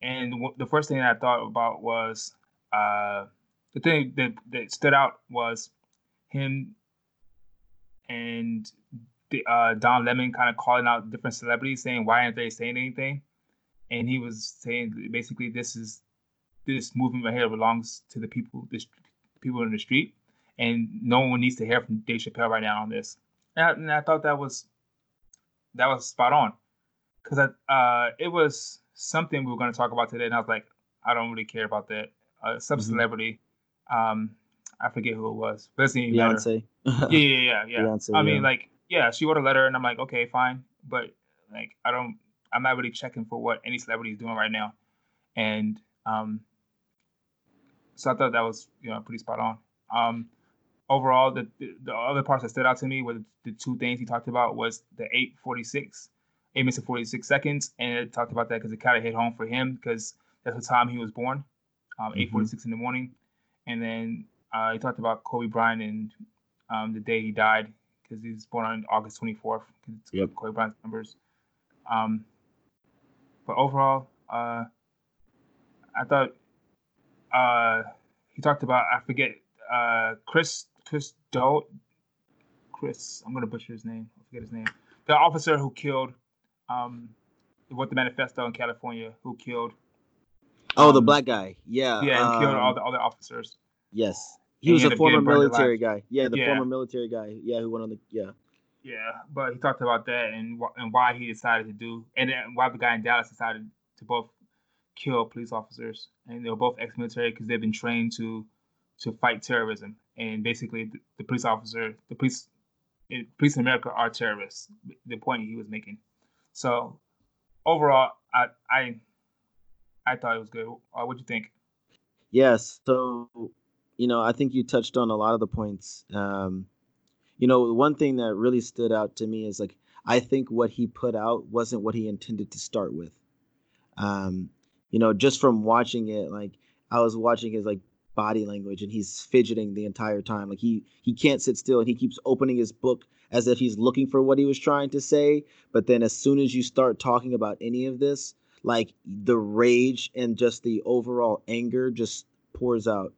and the first thing I thought about was uh, the thing that, that stood out was him and the, uh, Don Lemon kind of calling out different celebrities, saying why aren't they saying anything? And he was saying basically this is this movement right here belongs to the people, the people in the street, and no one needs to hear from Dave Chappelle right now on this. And I, and I thought that was that was spot on because uh, it was something we were going to talk about today, and I was like, I don't really care about that. Uh, some mm-hmm. celebrity, um, I forget who it was, but Beyonce. yeah, yeah, yeah, yeah. Beyonce, I mean, yeah. like, yeah, she wrote a letter, and I'm like, okay, fine, but like, I don't, I'm not really checking for what any celebrity is doing right now, and um, so I thought that was you know pretty spot on. Um, overall, the, the, the other parts that stood out to me were the, the two things he talked about was the 846 eight minutes and 46 seconds. And it talked about that because it kind of hit home for him because that's the time he was born, um, mm-hmm. 846 in the morning. And then uh, he talked about Kobe Bryant and um, the day he died because he was born on August 24th. Yep. Kobe Bryant's numbers. Um, but overall, uh, I thought uh, he talked about I forget uh, Chris Chris Doe Chris I'm gonna butcher his name I forget his name the officer who killed um, with the manifesto in California who killed. Oh, um, the black guy. Yeah. Yeah, and um, killed all the other officers. Yes, he was a former military guy. Yeah, the yeah. former military guy. Yeah, who went on the yeah. Yeah, but he talked about that and and why he decided to do, and why the guy in Dallas decided to both kill police officers, and they were both ex-military because they've been trained to to fight terrorism, and basically the, the police officer, the police, police in America are terrorists. The point he was making. So overall, I I I thought it was good. Uh, what do you think? Yes. So you know, I think you touched on a lot of the points. Um, you know, one thing that really stood out to me is like I think what he put out wasn't what he intended to start with. Um, you know, just from watching it, like I was watching his like body language and he's fidgeting the entire time. Like he he can't sit still and he keeps opening his book as if he's looking for what he was trying to say. But then as soon as you start talking about any of this, like the rage and just the overall anger just pours out.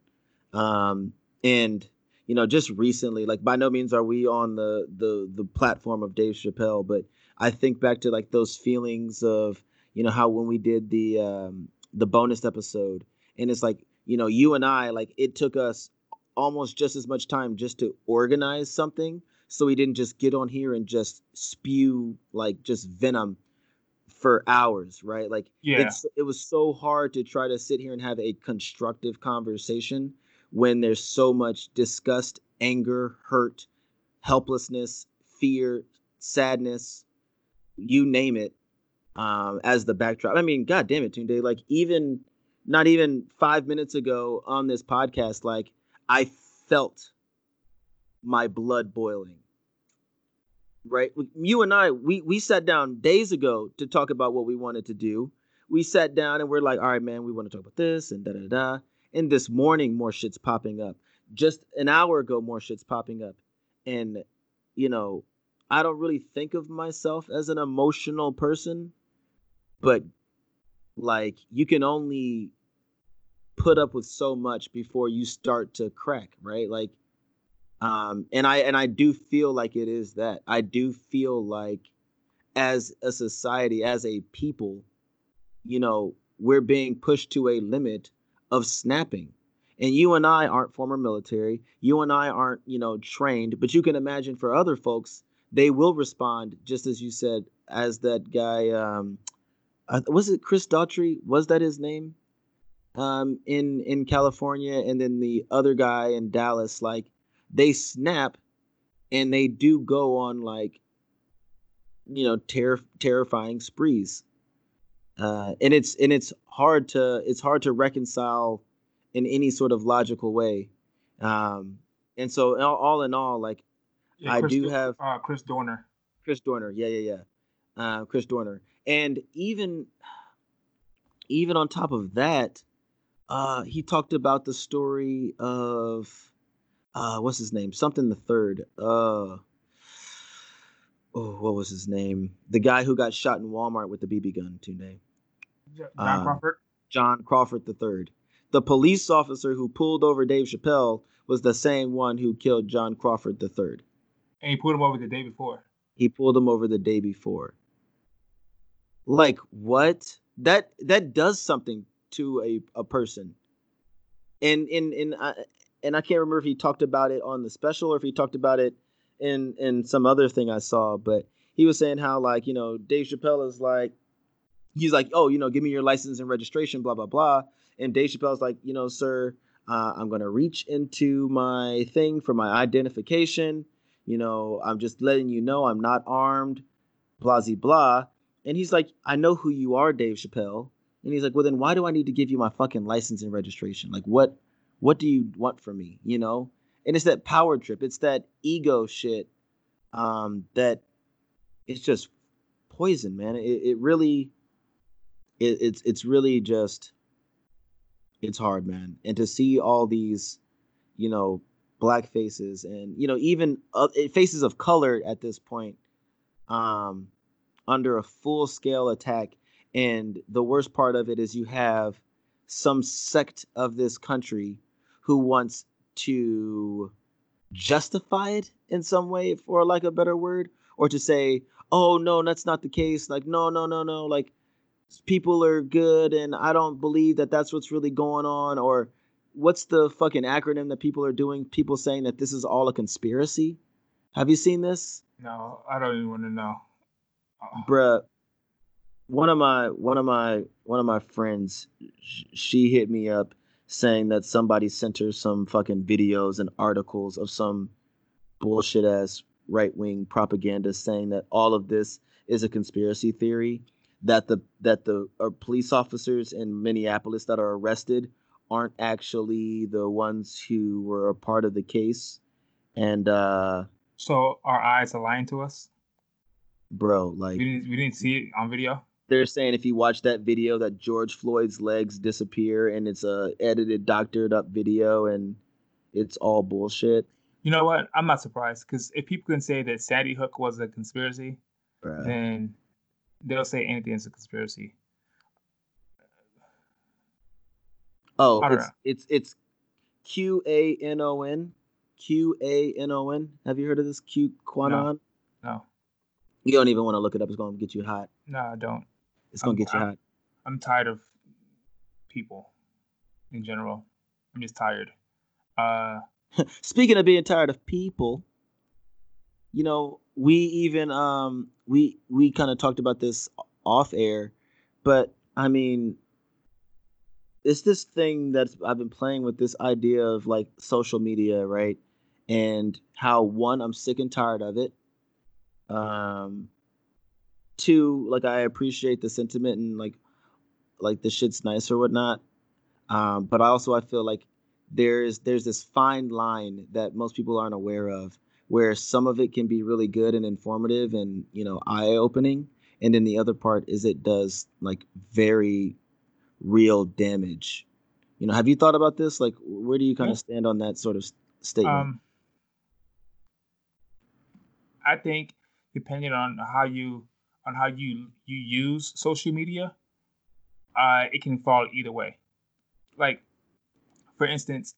Um, and you know, just recently, like by no means are we on the the the platform of Dave Chappelle, but I think back to like those feelings of you know how when we did the um the bonus episode and it's like you know you and I like it took us almost just as much time just to organize something so he didn't just get on here and just spew like just venom for hours, right? Like yeah. it's it was so hard to try to sit here and have a constructive conversation when there's so much disgust, anger, hurt, helplessness, fear, sadness, you name it, um, as the backdrop. I mean, god damn it, Tunde, like even not even five minutes ago on this podcast, like I felt my blood boiling right? You and I, we we sat down days ago to talk about what we wanted to do. We sat down and we're like, all right, man, we want to talk about this and da da da. And this morning, more shit's popping up. Just an hour ago, more shit's popping up. And you know, I don't really think of myself as an emotional person, but like you can only put up with so much before you start to crack, right? Like um, and I and I do feel like it is that. I do feel like as a society, as a people, you know, we're being pushed to a limit of snapping. And you and I aren't former military. You and I aren't, you know, trained. But you can imagine for other folks, they will respond just as you said, as that guy. Um, uh, was it Chris Daughtry? Was that his name? Um, in in California, and then the other guy in Dallas, like they snap and they do go on like you know ter- terrifying sprees uh, and it's and it's hard to it's hard to reconcile in any sort of logical way um, and so all, all in all like yeah, i do have uh, chris dorner Chris Dorner. Yeah, yeah, yeah. Uh, Chris Dorner. And even even on top of that, uh, he talked about the story of uh, what's his name? Something the third. Uh, oh, what was his name? The guy who got shot in Walmart with the BB gun today. John uh, Crawford. John Crawford the third. The police officer who pulled over Dave Chappelle was the same one who killed John Crawford the third. And he pulled him over the day before. He pulled him over the day before. Like what? That that does something to a, a person. And in in I, and I can't remember if he talked about it on the special or if he talked about it in in some other thing I saw, but he was saying how like, you know, Dave Chappelle is like he's like, "Oh, you know, give me your license and registration, blah blah blah." And Dave Chappelle's like, "You know, sir, uh, I'm gonna reach into my thing for my identification. You know, I'm just letting you know I'm not armed, blah blah." And he's like, "I know who you are, Dave Chappelle." And he's like, "Well, then why do I need to give you my fucking license and registration? Like, what, what do you want from me? You know?" And it's that power trip. It's that ego shit. Um, that it's just poison, man. It, it really, it, it's it's really just it's hard, man. And to see all these, you know, black faces and you know even uh, faces of color at this point, um, under a full scale attack. And the worst part of it is you have some sect of this country who wants to justify it in some way, for like a better word, or to say, "Oh no, that's not the case." Like, no, no, no, no. Like, people are good and I don't believe that that's what's really going on or what's the fucking acronym that people are doing people saying that this is all a conspiracy have you seen this no I don't even want to know uh-uh. bruh one of my one of my one of my friends she hit me up saying that somebody sent her some fucking videos and articles of some bullshit ass right wing propaganda saying that all of this is a conspiracy theory that the that the uh, police officers in Minneapolis that are arrested aren't actually the ones who were a part of the case, and uh, so our eyes are lying to us, bro. Like we didn't we didn't see it on video. They're saying if you watch that video, that George Floyd's legs disappear, and it's a edited, doctored up video, and it's all bullshit. You know what? I'm not surprised because if people can say that Sandy Hook was a conspiracy, right. then they'll say anything is a conspiracy. Oh, it's, it's it's Q A N O N. Q A N O N. Have you heard of this Q QAnon? No. no. You don't even want to look it up. It's going to get you hot. No, I don't. It's going to get you I'm, hot. I'm tired of people in general. I'm just tired. Uh, Speaking of being tired of people, you know, we even um we we kind of talked about this off air, but I mean it's this thing that I've been playing with this idea of like social media, right? And how one, I'm sick and tired of it. Um two, like I appreciate the sentiment and like like the shit's nice or whatnot. Um, but I also I feel like there's there's this fine line that most people aren't aware of where some of it can be really good and informative and you know eye opening and then the other part is it does like very real damage. You know have you thought about this? Like where do you kind of stand on that sort of statement? Um, i think depending on how you on how you you use social media uh it can fall either way like for instance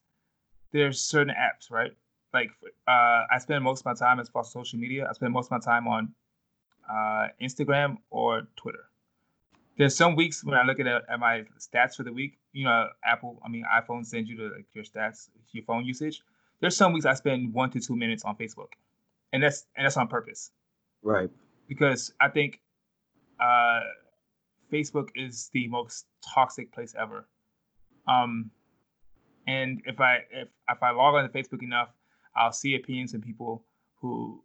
there's certain apps right like uh, I spend most of my time as far as social media. I spend most of my time on uh, Instagram or Twitter. There's some weeks when I look at, at my stats for the week. You know, Apple, I mean, iPhone sends you to like, your stats, your phone usage. There's some weeks I spend one to two minutes on Facebook, and that's and that's on purpose. Right. Because I think uh, Facebook is the most toxic place ever. Um, and if I if if I log on to Facebook enough, I'll see opinions from people who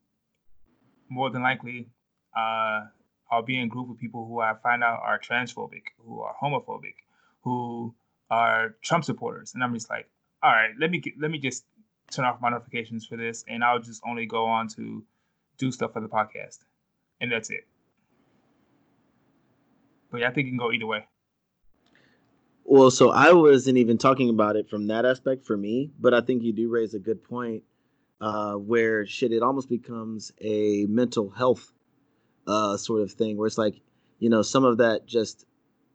more than likely uh, I'll be in group with people who I find out are transphobic, who are homophobic, who are Trump supporters, and I'm just like, all right, let me get, let me just turn off my notifications for this, and I'll just only go on to do stuff for the podcast. And that's it. But yeah, I think it can go either way. Well, so I wasn't even talking about it from that aspect for me, but I think you do raise a good point uh, where shit, it almost becomes a mental health uh, sort of thing where it's like, you know, some of that just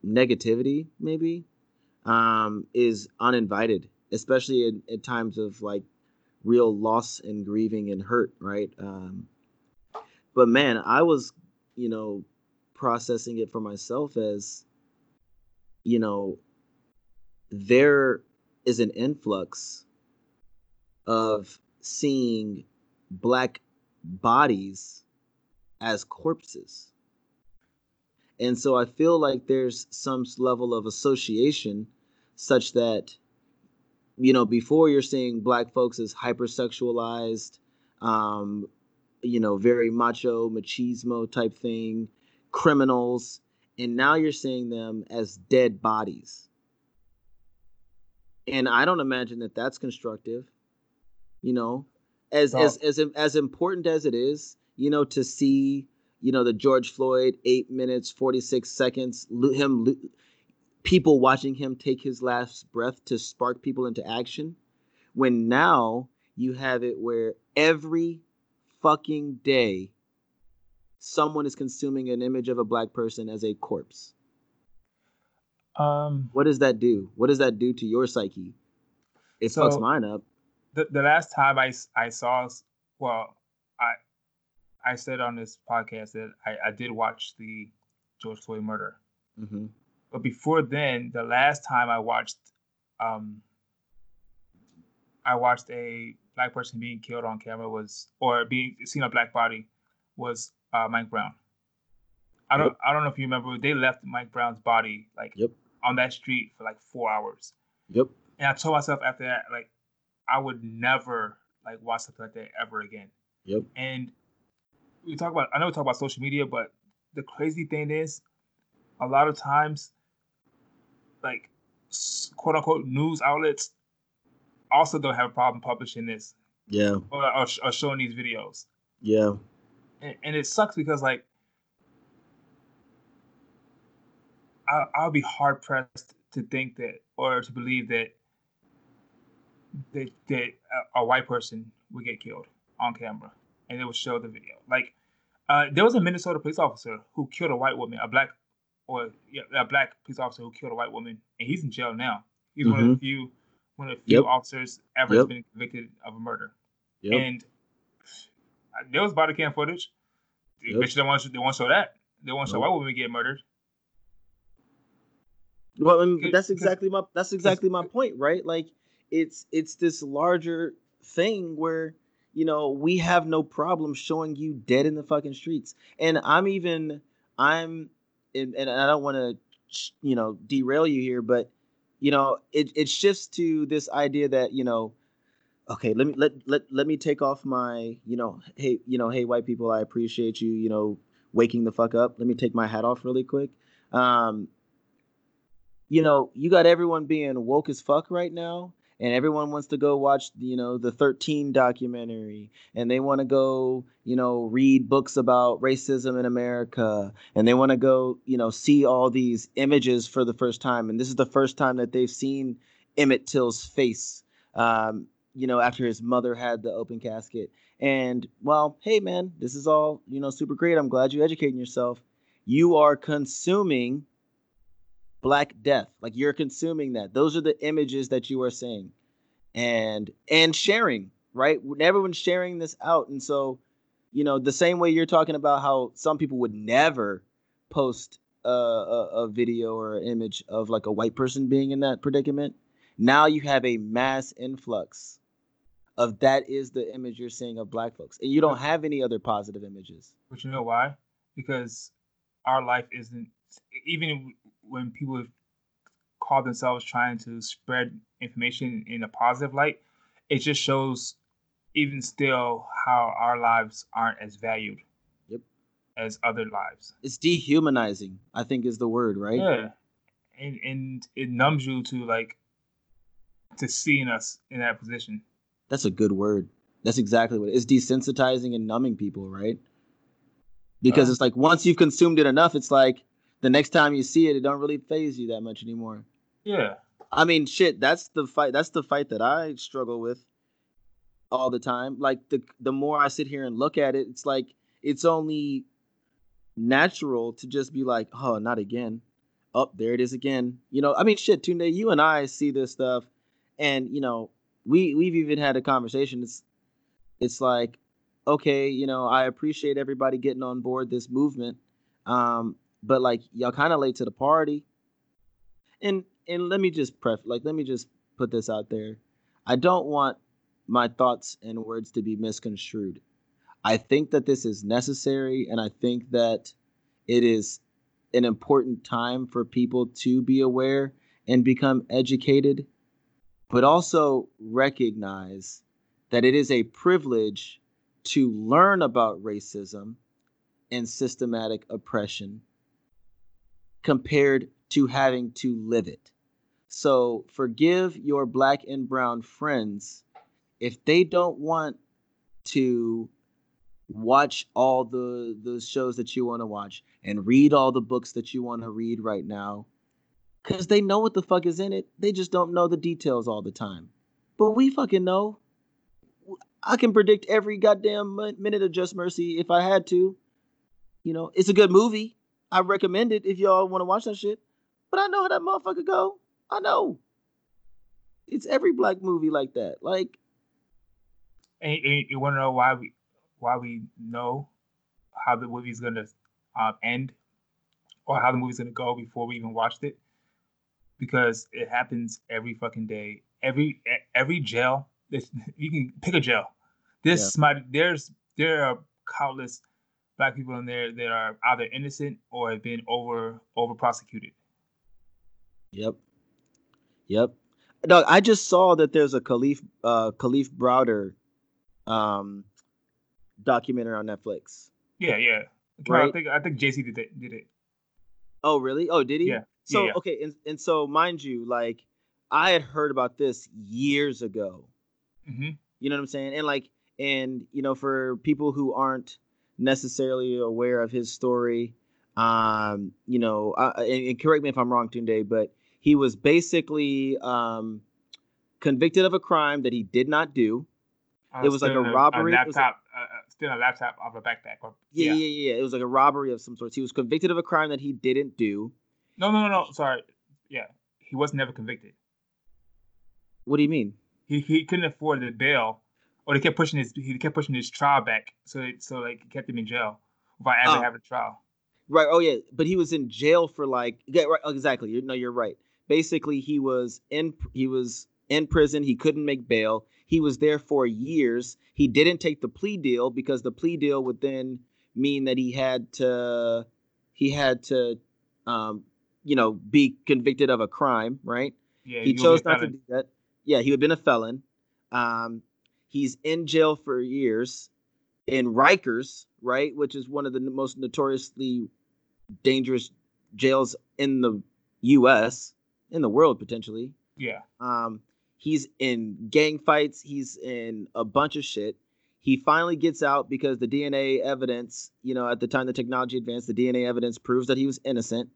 negativity maybe um, is uninvited, especially in, in times of like real loss and grieving and hurt, right? Um, but man, I was, you know, processing it for myself as, you know, there is an influx of seeing black bodies as corpses. And so I feel like there's some level of association such that, you know, before you're seeing black folks as hypersexualized, um, you know, very macho, machismo type thing, criminals, and now you're seeing them as dead bodies. And I don't imagine that that's constructive you know as as as as important as it is you know to see you know the george floyd eight minutes 46 seconds him people watching him take his last breath to spark people into action when now you have it where every fucking day someone is consuming an image of a black person as a corpse um what does that do what does that do to your psyche it so, fucks mine up the, the last time I, I saw, well, I I said on this podcast that I, I did watch the George Floyd murder. Mm-hmm. But before then, the last time I watched, um, I watched a black person being killed on camera was, or being seen a black body, was uh, Mike Brown. I don't, yep. I don't know if you remember. They left Mike Brown's body like yep. on that street for like four hours. Yep. And I told myself after that, like, I would never like watch something like that ever again. Yep. And we talk about I know we talk about social media, but the crazy thing is, a lot of times, like quote unquote news outlets also don't have a problem publishing this. Yeah. Or, or, or showing these videos. Yeah. And, and, it sucks because like I, I'll be hard pressed to think that or to believe that that that a white person would get killed on camera, and they would show the video. Like uh, there was a Minnesota police officer who killed a white woman, a black or yeah, a black police officer who killed a white woman, and he's in jail now. He's mm-hmm. one of the mm-hmm. few one of the few yep. officers ever yep. been convicted of a murder. Yep. And there was body cam footage. Yep. Bitch, they want they want to show that. They want to show white women get murdered. Well, mean, that's exactly my that's exactly my point, right? Like it's it's this larger thing where you know we have no problem showing you dead in the fucking streets and i'm even i'm and, and i don't want to you know derail you here but you know it, it shifts to this idea that you know okay let me let, let let me take off my you know hey you know hey white people i appreciate you you know waking the fuck up. Let me take my hat off really quick. Um you know you got everyone being woke as fuck right now and everyone wants to go watch you know the 13 documentary and they want to go you know read books about racism in america and they want to go you know see all these images for the first time and this is the first time that they've seen emmett till's face um, you know after his mother had the open casket. And well hey man this is all you know super great. I'm glad you're educating yourself. You are consuming black death. Like you're consuming that. Those are the images that you are seeing. And and sharing right? Everyone's sharing this out. And so you know the same way you're talking about how some people would never post a, a, a video or an image of like a white person being in that predicament now you have a mass influx of that is the image you're seeing of black folks. And you don't have any other positive images. But you know why? Because our life isn't even when people call themselves trying to spread information in a positive light, it just shows even still how our lives aren't as valued yep. as other lives. It's dehumanizing, I think is the word, right? Yeah. And and it numbs you to like to seeing us in that position. That's a good word. That's exactly what it is. It's desensitizing and numbing people, right? because uh-huh. it's like once you've consumed it enough, it's like the next time you see it, it don't really phase you that much anymore. Yeah. I mean, shit. That's the fight. That's the fight that I struggle with all the time. Like the the more I sit here and look at it, it's like it's only natural to just be like, oh, not again. Up oh, there it is again. You know, I mean, shit, Tunde, you and I see this stuff, and you know, we we've even had a conversation. It's it's like, okay, you know, I appreciate everybody getting on board this movement, um, but like y'all kind of late to the party. And and let me just pref like let me just put this out there. I don't want my thoughts and words to be misconstrued. I think that this is necessary, and I think that it is an important time for people to be aware and become educated, but also recognize that it is a privilege to learn about racism and systematic oppression compared to having to live it. So forgive your black and brown friends if they don't want to watch all the the shows that you want to watch and read all the books that you want to read right now cuz they know what the fuck is in it. They just don't know the details all the time. But we fucking know. I can predict every goddamn minute of just mercy if i had to. You know it's a good movie i recommend it if y'all want to watch that shit but i know how that motherfucker go i know it's every black movie like that like and, and you want to know why we why we know how the movie's gonna um, end or how the movie's gonna go before we even watched it because it happens every fucking day. Every every jail, you can pick a jail. This yeah. there's there are countless black people in there that are either innocent or have been over over prosecuted. Yep. Yep. No, I just saw that there's a Kalief uh Kalief Browder um documentary on Netflix. Yeah, yeah. Right? I think I think Jay-Z did it. Did it. Oh, really? Oh, did he? Yeah. So yeah, yeah. okay, and and so mind you, like I had heard about this years ago. Mm-hmm. You know what I'm saying? And like, and you know, for people who aren't necessarily aware of his story, um, you know, uh, and, and, correct me if I'm wrong, Tunde, but he was basically um, convicted of a crime that he did not do. Uh, it was like a robbery. A laptop, still a laptop of a backpack. Or, yeah, yeah, yeah, yeah. It was like a robbery of some sort. He was convicted of a crime that he didn't do. No, no, no, no. Sorry. Yeah, he was never convicted. What do you mean? He he couldn't afford the bail, or they kept pushing his he kept pushing his trial back, so it, so like kept him in jail without ever oh. having a trial. Right. Oh yeah, but he was in jail for like yeah, right. Exactly. You no, you're right. Basically, he was in he was in prison. He couldn't make bail. He was there for years. He didn't take the plea deal because the plea deal would then mean that he had to he had to um, you know be convicted of a crime, right? Yeah, he chose not to do that. Yeah, he would have been a felon. Um, he's in jail for years in Rikers, right, which is one of the most notoriously dangerous jails in the U.S. in the world potentially. Yeah. Um, He's in gang fights. He's in a bunch of shit. He finally gets out because the DNA evidence, you know, at the time the technology advanced, the DNA evidence proves that he was innocent.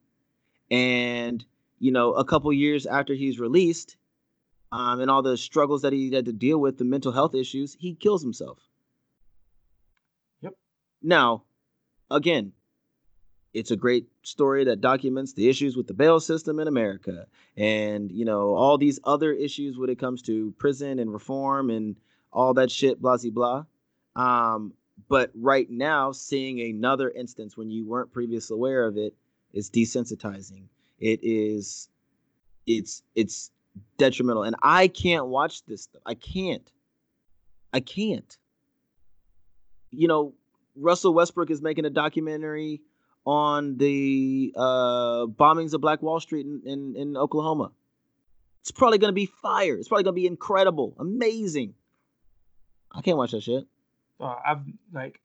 And, you know, a couple years after he's released, um, and all the struggles that he had to deal with, the mental health issues, he kills himself. Yep. Now, again, it's a great story that documents the issues with the bail system in America and you know all these other issues when it comes to prison and reform and all that shit blah blah um, but right now seeing another instance when you weren't previously aware of it is desensitizing it is it's it's detrimental and i can't watch this stuff i can't i can't you know russell westbrook is making a documentary on the uh, bombings of Black Wall Street in, in, in Oklahoma. It's probably going to be fire. It's probably going to be incredible, amazing. I can't watch that shit. Uh, I've like,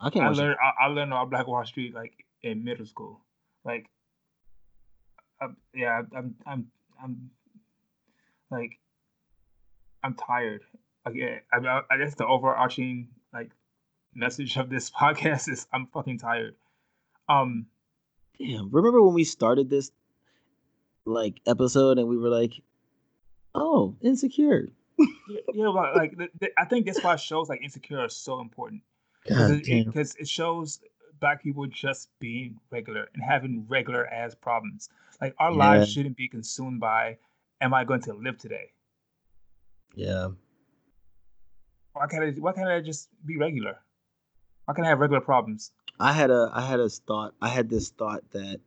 I can't. I learned. I, I, learned about Black Wall Street like in middle school. Like, I, yeah, I'm, I'm, I'm, like, I'm tired. Like, I, I, guess the overarching like message of this podcast is I'm fucking tired. Um, damn. Remember when we started this like episode and we were like, "Oh, insecure." yeah, yeah but like the, the, I think that's why shows like Insecure are so important because it, it, it shows black people just being regular and having regular ass problems. Like our yeah. lives shouldn't be consumed by, "Am I going to live today?" Yeah. Why can't I? Why can't I just be regular? Why can't I have regular problems? I had a I had a thought. I had this thought that,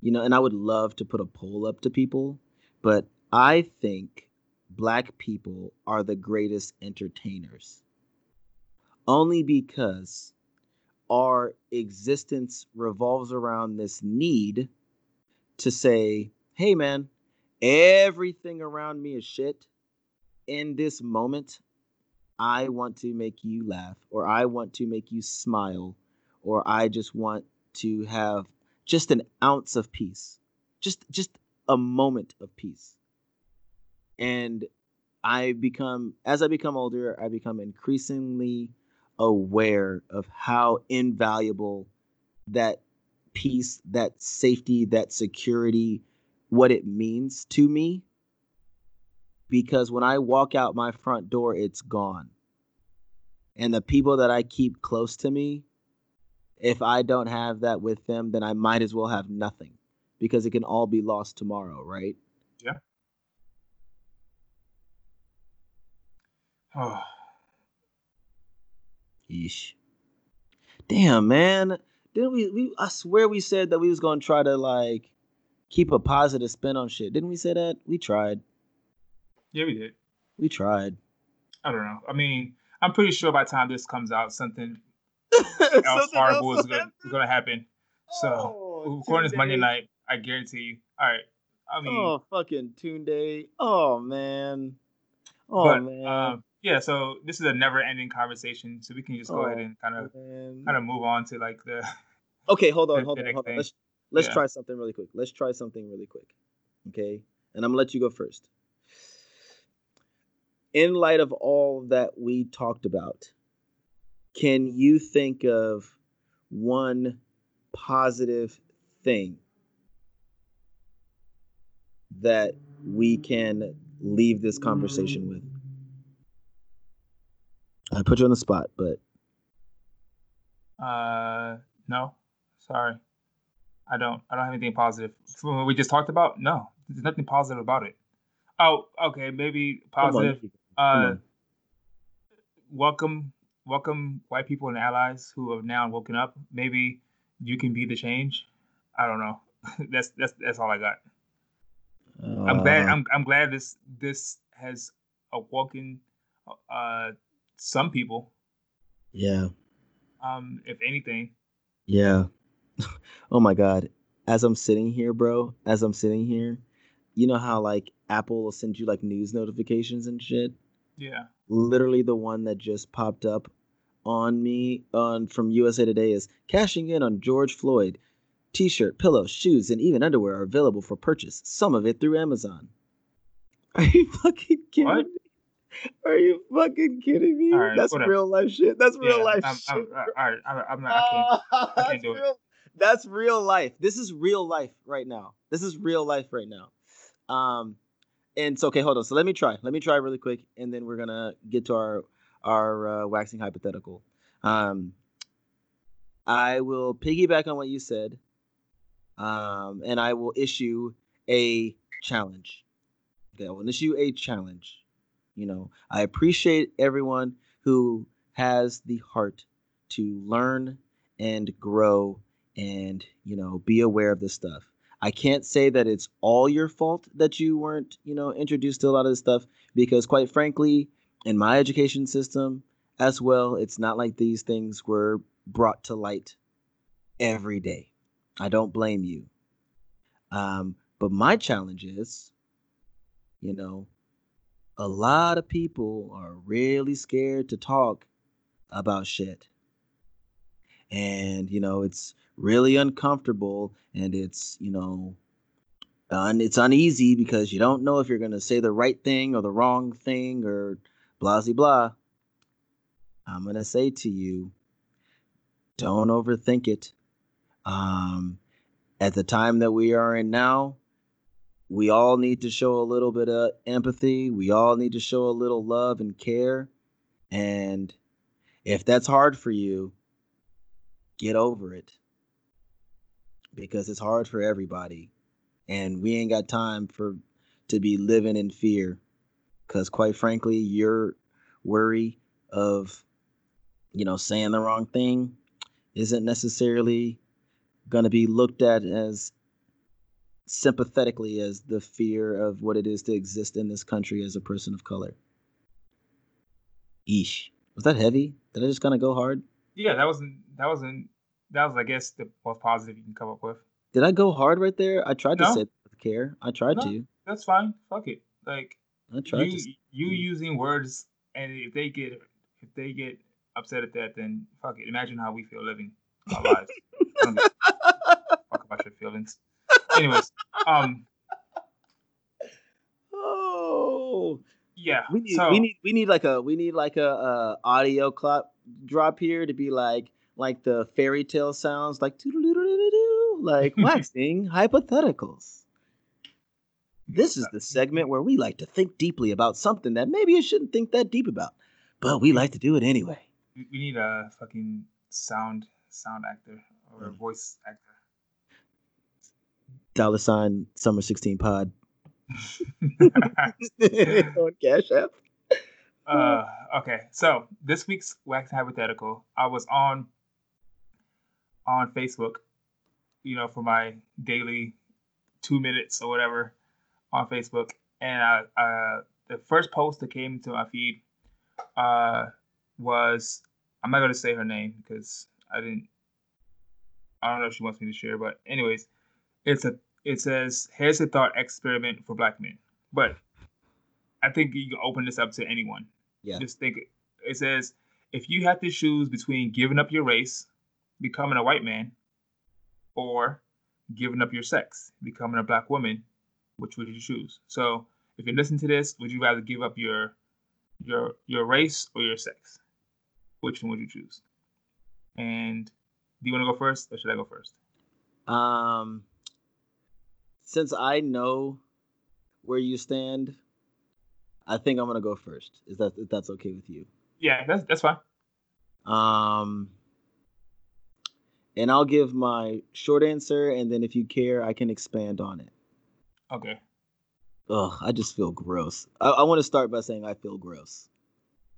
you know, and I would love to put a poll up to people, but I think black people are the greatest entertainers. Only because our existence revolves around this need to say, hey man, everything around me is shit. In this moment, I want to make you laugh, or I want to make you smile, or I just want to have just an ounce of peace. Just just a moment of peace. And I become as I become older, I become increasingly aware of how invaluable that peace, that safety, that security, what it means to me. Because when I walk out my front door, it's gone. And the people that I keep close to me, if I don't have that with them, then I might as well have nothing because it can all be lost tomorrow, right? Yeah. Oh. Yeesh. Damn, man. Didn't we, we I swear we said that we was gonna try to like keep a positive spin on shit. Didn't we say that? We tried. Yeah, we did. We tried. I don't know. I mean, I'm pretty sure by the time this comes out, something else horrible is gonna, gonna, happen. So, oh, according to Monday night, I guarantee you. All right. I mean, oh fucking Tunde. Oh man. Oh but, man. Um, yeah, so this is a never-ending conversation, so we can just go oh, ahead and kind of kind of move on to like the. Okay, hold on, the, hold on, hold on. Let's let's yeah. try something really quick. Let's try something really quick. Okay, and I'm gonna let you go first. In light of all that we talked about, can you think of one positive thing that we can leave this conversation with? I put you on the spot, but uh, no, sorry, I don't. I don't have anything positive. From what we just talked about, no, there's nothing positive about it. Oh, okay, maybe positive. Uh, welcome, welcome, white people and allies who have now woken up. Maybe you can be the change. I don't know. that's that's that's all I got. Uh, I'm glad. I'm I'm glad this this has awoken uh some people. Yeah. Um, if anything. Yeah. Oh my god. As I'm sitting here, bro, as I'm sitting here, you know how like Apple will send you like news notifications and shit? Yeah. Literally the one that just popped up on me on from USA Today is cashing in on George Floyd. T-shirt, pillows, shoes, and even underwear are available for purchase. Some of it through Amazon. Are you fucking kidding what? me? Are you fucking kidding me? Right, That's whatever. real life shit. That's real yeah, life I'm, shit. I'm, all right, I'm, not. I can't. I can't do it. That's real life. This is real life right now. This is real life right now. Um, and so okay, hold on. So let me try. Let me try really quick, and then we're gonna get to our our uh, waxing hypothetical. Um, I will piggyback on what you said, um, and I will issue a challenge. Okay, I will issue a challenge. You know, I appreciate everyone who has the heart to learn and grow and, you know, be aware of this stuff. I can't say that it's all your fault that you weren't, you know, introduced to a lot of this stuff because quite frankly, in my education system as well, it's not like these things were brought to light every day. I don't blame you. Um, but my challenge is, you know, a lot of people are really scared to talk about shit. And, you know, it's really uncomfortable and it's, you know, and it's uneasy because you don't know if you're going to say the right thing or the wrong thing or blah, blah, blah. I'm going to say to you, Don't overthink it. Um, at the time that we are in now, we all need to show a little bit of empathy. We all need to show a little love and care. And if that's hard for you, get over it because it's hard for everybody. And we ain't got time for to be living in fear because quite frankly, your worry of you know saying the wrong thing isn't necessarily going to be looked at as sympathetically as the fear of what it is to exist in this country as a person of color. Eesh. Was that heavy? Did I just kind of go hard? Yeah, that wasn't that wasn't that was I guess the most positive you can come up with. Did I go hard right there? I tried No. to say with care. I tried No. to. That's fine. Fuck it. Like I tried you to. you using words and if they get if they get upset at that then fuck it. Imagine how we feel living our lives. I don't give a fuck about your feelings. Anyways, um Oh, yeah. we need so we need we need like a we need like a, uh audio clap drop here to be like like the fairy tale sounds like like waxing hypotheticals. This is the segment where we like to think deeply about something that maybe you shouldn't think that deep about, but we like to do it anyway. we we need a fucking sound sound actor or a Mm. voice actor. Dollar sign summer sixteen pod on Cash App. Uh, okay, so this week's wax hypothetical, I was on on Facebook, you know, for my daily two minutes or whatever on Facebook, and I, uh, the first post that came to my feed uh, was I'm not gonna say her name because I didn't. I don't know if she wants me to share, but anyways, it's a it says here's a thought experiment for black men, but I think you can open this up to anyone. Yeah. Just think it says if you had to choose between giving up your race, becoming a white man, or giving up your sex, becoming a black woman, which would you choose? So if you listen to this, would you rather give up your your your race or your sex? Which one would you choose? And do you want to go first or should I go first? Um, since I know where you stand, I think I'm gonna go first. Is that if that's okay with you? Yeah, that's that's fine. Um, and I'll give my short answer, and then if you care, I can expand on it. Okay. Ugh, I just feel gross. I, I want to start by saying I feel gross.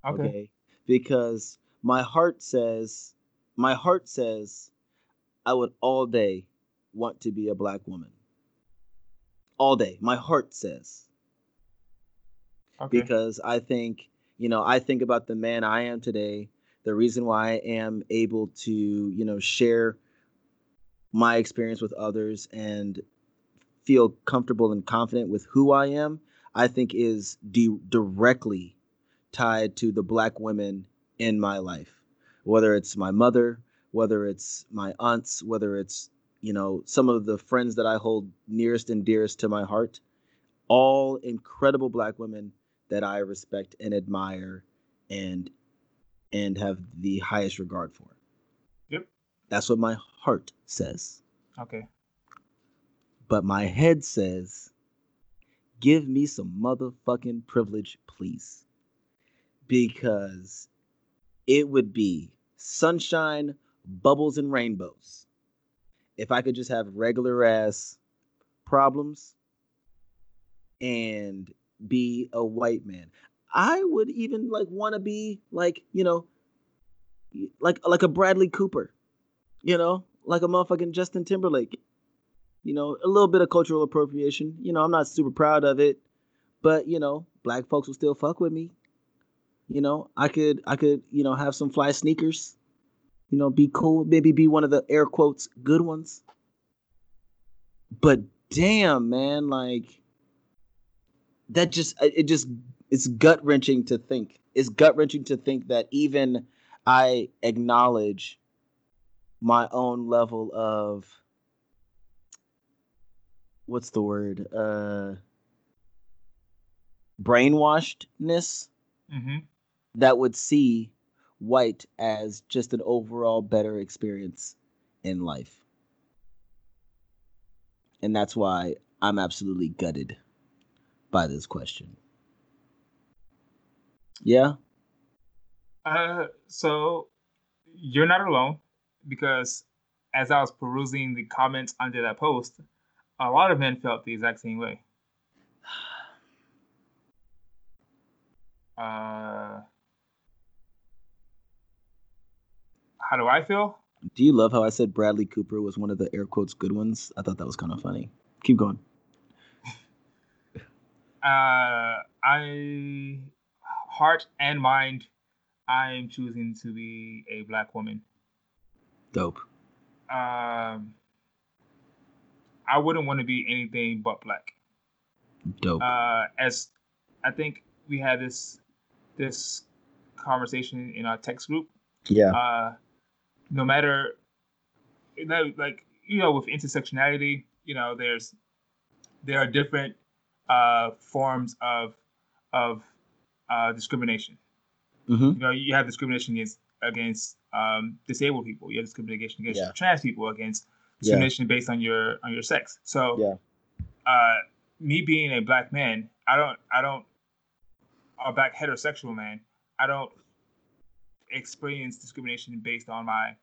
Okay. Because my heart says, my heart says, I would all day want to be a black woman. All day. My heart says. Okay. because I think, you know, I think about the man I am today, the reason why I am able to, you know, share my experience with others and feel comfortable and confident with who I am, I think is di- directly tied to the black women in my life. Whether it's my mother, whether it's my aunts, whether it's, you know, some of the friends that I hold nearest and dearest to my heart, all incredible black women that I respect and admire and and have the highest regard for. Yep. That's what my heart says. Okay. But my head says, give me some motherfucking privilege, please. Because it would be sunshine, bubbles, and rainbows. If I could just have regular ass problems and be a white man. I would even like want to be like, you know, like like a Bradley Cooper. You know, like a motherfucking Justin Timberlake. You know, a little bit of cultural appropriation. You know, I'm not super proud of it, but you know, black folks will still fuck with me. You know, I could I could, you know, have some fly sneakers. You know, be cool, maybe be one of the air quotes good ones. But damn, man, like that just it just it's gut wrenching to think. It's gut wrenching to think that even I acknowledge my own level of what's the word? Uh brainwashedness Mm-hmm. that would see white as just an overall better experience in life. And that's why I'm absolutely gutted by this question. Yeah. Uh, so you're not alone because as I was perusing the comments under that post, a lot of men felt the exact same way. Uh, how do I feel? Do you love how I said Bradley Cooper was one of the air quotes good ones? I thought that was kind of funny. Keep going. uh, I heart and mind, I'm choosing to be a black woman. Dope. Um, I wouldn't want to be anything but black. Dope. Uh, as I think we had this this conversation in our text group. Yeah. Uh, no matter, you know, like you know, with intersectionality, you know, there's there are different uh, forms of of uh, discrimination. Mm-hmm. You know, you have discrimination against against um, disabled people. You have discrimination against Yeah. trans people. Against discrimination based on your on your sex. So, Yeah. uh, me being a black man, I don't I don't a black heterosexual man, I don't experience discrimination based on my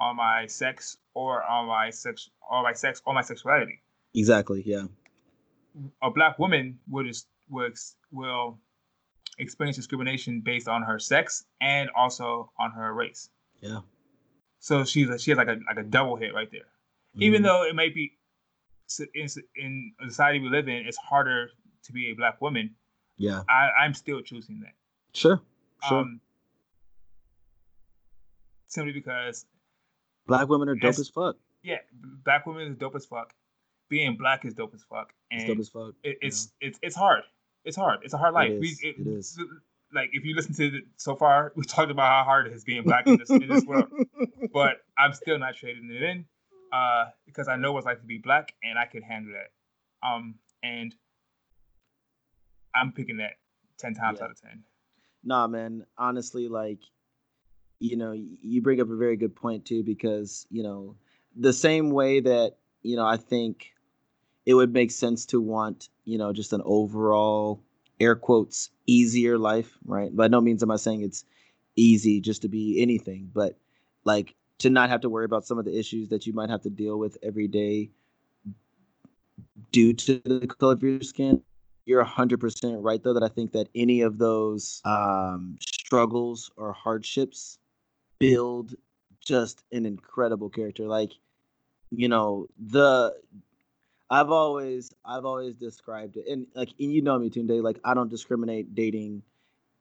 on my sex or on my sex or my sex or my sexuality. Exactly. Yeah. A black woman would is will will experience discrimination based on her sex and also on her race. Yeah. So she's a, she has like a like a double hit right there. Even Mhm. though it might be in, in a society we live in, it's harder to be a black woman. Yeah. I, I'm still choosing that. Sure. Sure. Um, simply because, black women are dope yes. as fuck. yeah, black women is dope as fuck. Being black is dope as fuck, and It's dope as fuck. it, you it's it's it's hard. It's hard. It's a hard life. is, it is. Like if you listen to it so far, we talked about how hard it is being black in this in this world. But I'm still not trading it in, uh, because I know what it's like to be black, and I can handle that. Um, and I'm picking that ten times Yeah. out of ten. nah man honestly like you know you bring up a very good point too because you know the same way that you know i think it would make sense to want you know just an overall air quotes easier life right? By no means am i saying it's easy just to be anything but like to not have to worry about some of the issues that you might have to deal with every day due to the color of your skin. You're 100% right though that i think that any of those um, struggles or hardships build just an incredible character. Like you know the i've always i've always described it and like and you know me Tunde, like i don't discriminate dating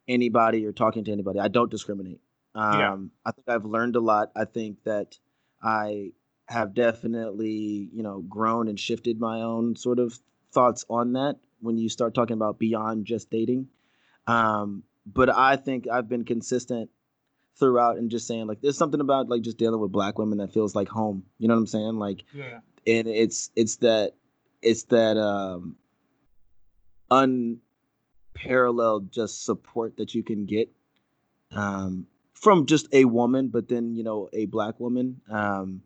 anybody or talking to anybody i don't discriminate. Um Yeah. i think i've learned a lot i think that i have definitely you know grown and shifted my own sort of thoughts on that when you start talking about beyond just dating. Um but i think i've been consistent throughout and just saying like there's something about like just dealing with black women that feels like home you know what i'm saying? Like Yeah, and it's it's that it's that um unparalleled just support that you can get um from just a woman but then you know a black woman um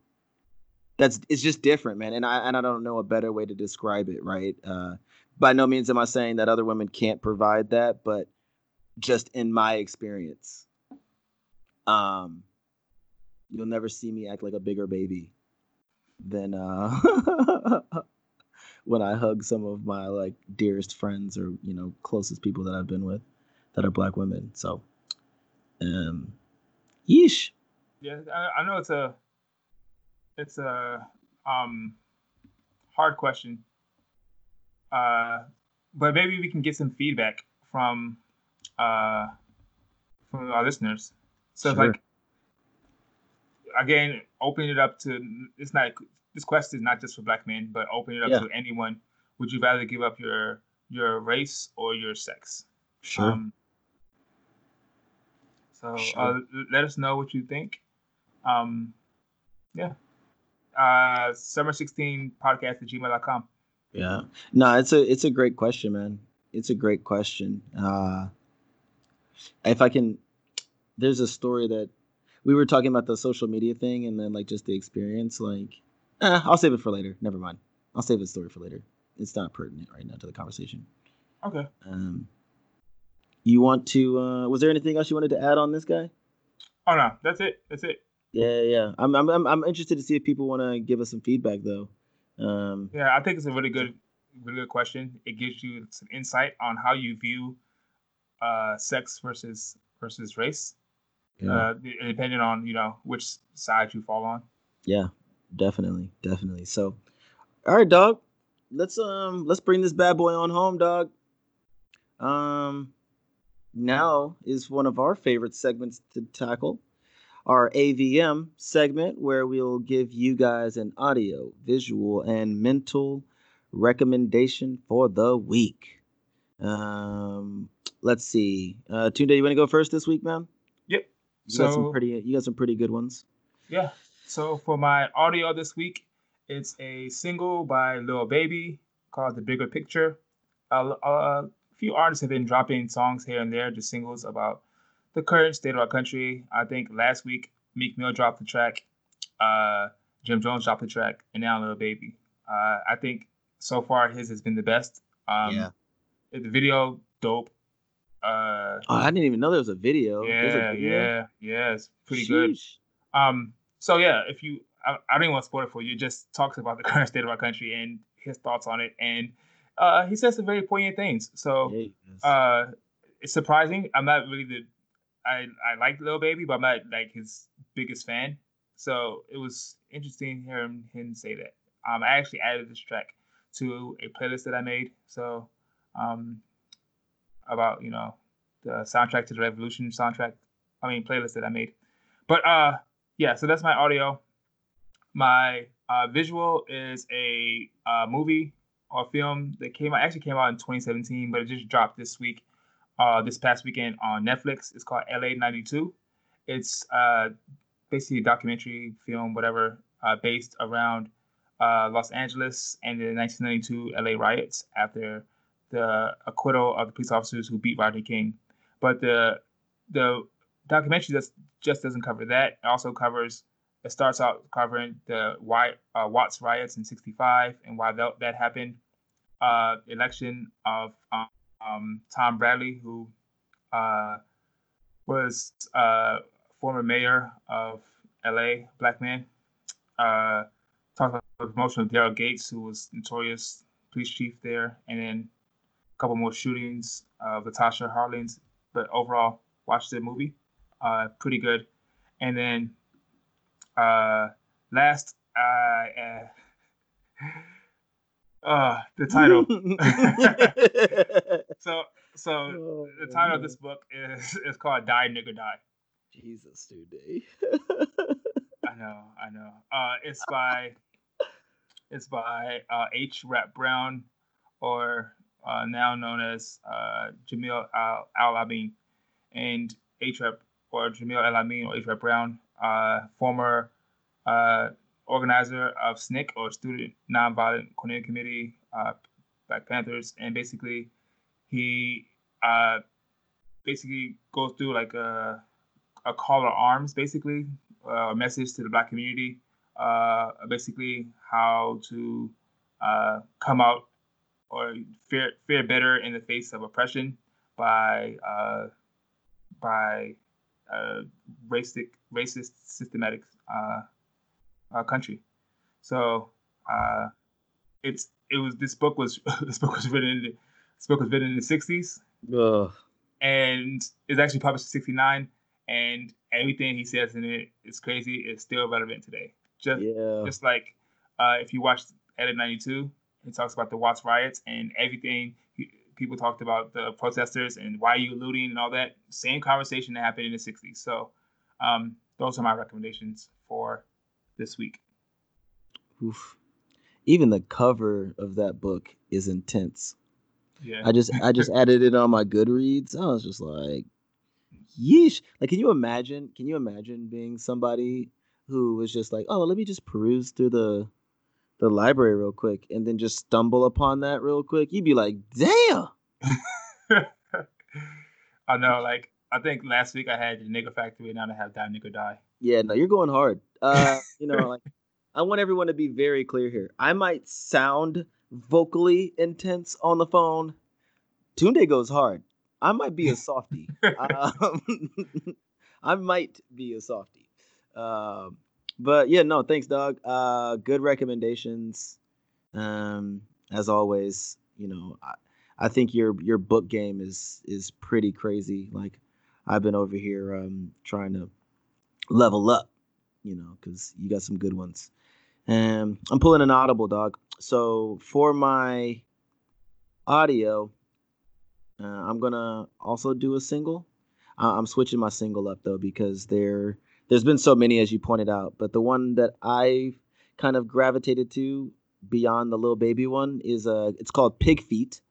that's it's just different man. And i and i don't know a better way to describe it right? Uh by no means am i saying that other women can't provide that but just in my experience um you'll never see me act like a bigger baby than uh when I hug some of my like dearest friends or you know closest people that I've been with that are black women. So, um, yeesh. yeah. I, I know it's a it's a um hard question. Uh, but maybe we can get some feedback from uh from our listeners. So Sure. like again, opening it up to it's not this question is not just for black men, but opening it up Yeah. to anyone. Would you rather give up your your race or your sex? Sure. Um, so Sure. uh, let us know what you think. Um, yeah. Uh, summer 16 podcast at gmail.com. yeah. No, it's a it's a great question, man. It's a great question. Uh, if I can, there's a story that we were talking about the social media thing and then like just the experience. Like, eh, I'll save it for later. Never mind. I'll save the story for later. It's not pertinent right now to the conversation. Okay. Um, you want to? uh Was there anything else you wanted to add on this guy? Oh no, that's it. That's it. Yeah, yeah. I'm I'm I'm, I'm interested to see if people want to give us some feedback though. Um, yeah, I think it's a really good, really good question. It gives you some insight on how you view uh, sex versus versus race, yeah. uh, depending on you know which side you fall on. Yeah, definitely, definitely. So, all right, dog. Let's um let's bring this bad boy on home, dog. Um, now is one of our favorite segments to tackle our AVM segment where we'll give you guys an audio, visual, and mental recommendation for the week. Um, let's see. Uh, Tunde, you want to go first this week, man? Yep. You so got some pretty. You got some pretty good ones. Yeah. So for my audio this week, it's a single by Lil Baby called "The Bigger Picture." A, a few artists have been dropping songs here and there, just singles about the current state of our country. I think last week Meek Mill dropped the track, uh, Jim Jones dropped the track, and now Lil Baby. Uh, I think so far his has been the best. Um, yeah. The video dope. Uh, oh, I didn't even know there was a video. Yeah, a video? yeah, yeah. It's pretty Sheesh. good. Um, so yeah, if you, I, I didn't even want to spoil it for you. It just talks about the current state of our country and his thoughts on it, and uh, he says some very poignant things. So, uh, it's surprising. I'm not really the I I like Lil Baby, but I'm not like his biggest fan. So it was interesting hearing him say that. Um, I actually added this track to a playlist that I made. So, um, about you know the soundtrack to the Revolution soundtrack. I mean playlist that I made. But uh, yeah. So that's my audio. My uh, visual is a uh, movie or film that came out actually came out in 2017, but it just dropped this week uh, this past weekend on Netflix. It's called LA 92. It's uh, basically a documentary film, whatever, uh, based around uh, Los Angeles and the 1992 LA riots after the acquittal of the police officers who beat Rodney King. But the the documentary just just doesn't cover that. It also covers. It starts out covering the why, uh, Watts riots in '65 and why that, that happened. Uh, election of um, um, Tom Bradley, who uh, was uh, former mayor of LA, black man. Uh, about the promotion of Daryl Gates, who was notorious police chief there, and then couple more shootings of Latasha Harlins. But overall, watched the movie, uh, pretty good. And then uh, last, uh, uh, the title. so, so oh, the title man. of this book is is called "Die Nigga Die." Jesus, dude. I know, I know. Uh, it's by it's by uh, H. Rap Brown, or uh, now known as uh, Jamil Al, Al Amin, and H. Rap or Jamil Al Amin or H. Rap Brown, uh, former uh, organizer of SNCC or Student Nonviolent Coordinating Committee, uh, Black Panthers, and basically he uh, basically goes through like a a call to arms, basically a message to the Black community, basically how to come out or fare, fare better in the face of oppression by uh, by racist racist systematic uh, country. So uh, it's it was this book was this book was written in the, this book was written in the sixties, and it's actually published in sixty nine. And everything he says in it is crazy. It's still relevant today. Just yeah. just like uh, if you watch LA ninety two, it talks about the Watts riots and everything. People talked about the protesters and why you looting and all that. Same conversation that happened in the '60s. So um, those are my recommendations for this week. Oof. Even the cover of that book is intense. Yeah. I just I just added it on my Goodreads. I was just like, yeesh. Like, can you imagine? Can you imagine being somebody who was just like, oh, let me just peruse through the the library real quick and then just stumble upon that real quick? You'd be like, damn. I know, like I think last week I had the nigga factory, and now I have die nigga die. Yeah, no, you're going hard. Uh, you know, like I want everyone to be very clear here. I might sound vocally intense on the phone. Tunde goes hard. I might be a softie. um, I might be a softie. Um, but yeah, no, thanks, dog. Uh, good recommendations. Um, as always, you know, I, I think your your book game is is pretty crazy. Like I've been over here um, trying to level up, you know, because you got some good ones. And I'm pulling an audible, dog. So for my audio, uh, I'm gonna also do a single. I'm switching my single up though because there there's been so many as you pointed out, but the one that I've kind of gravitated to beyond the Lil Baby one is uh it's called Pig Feet.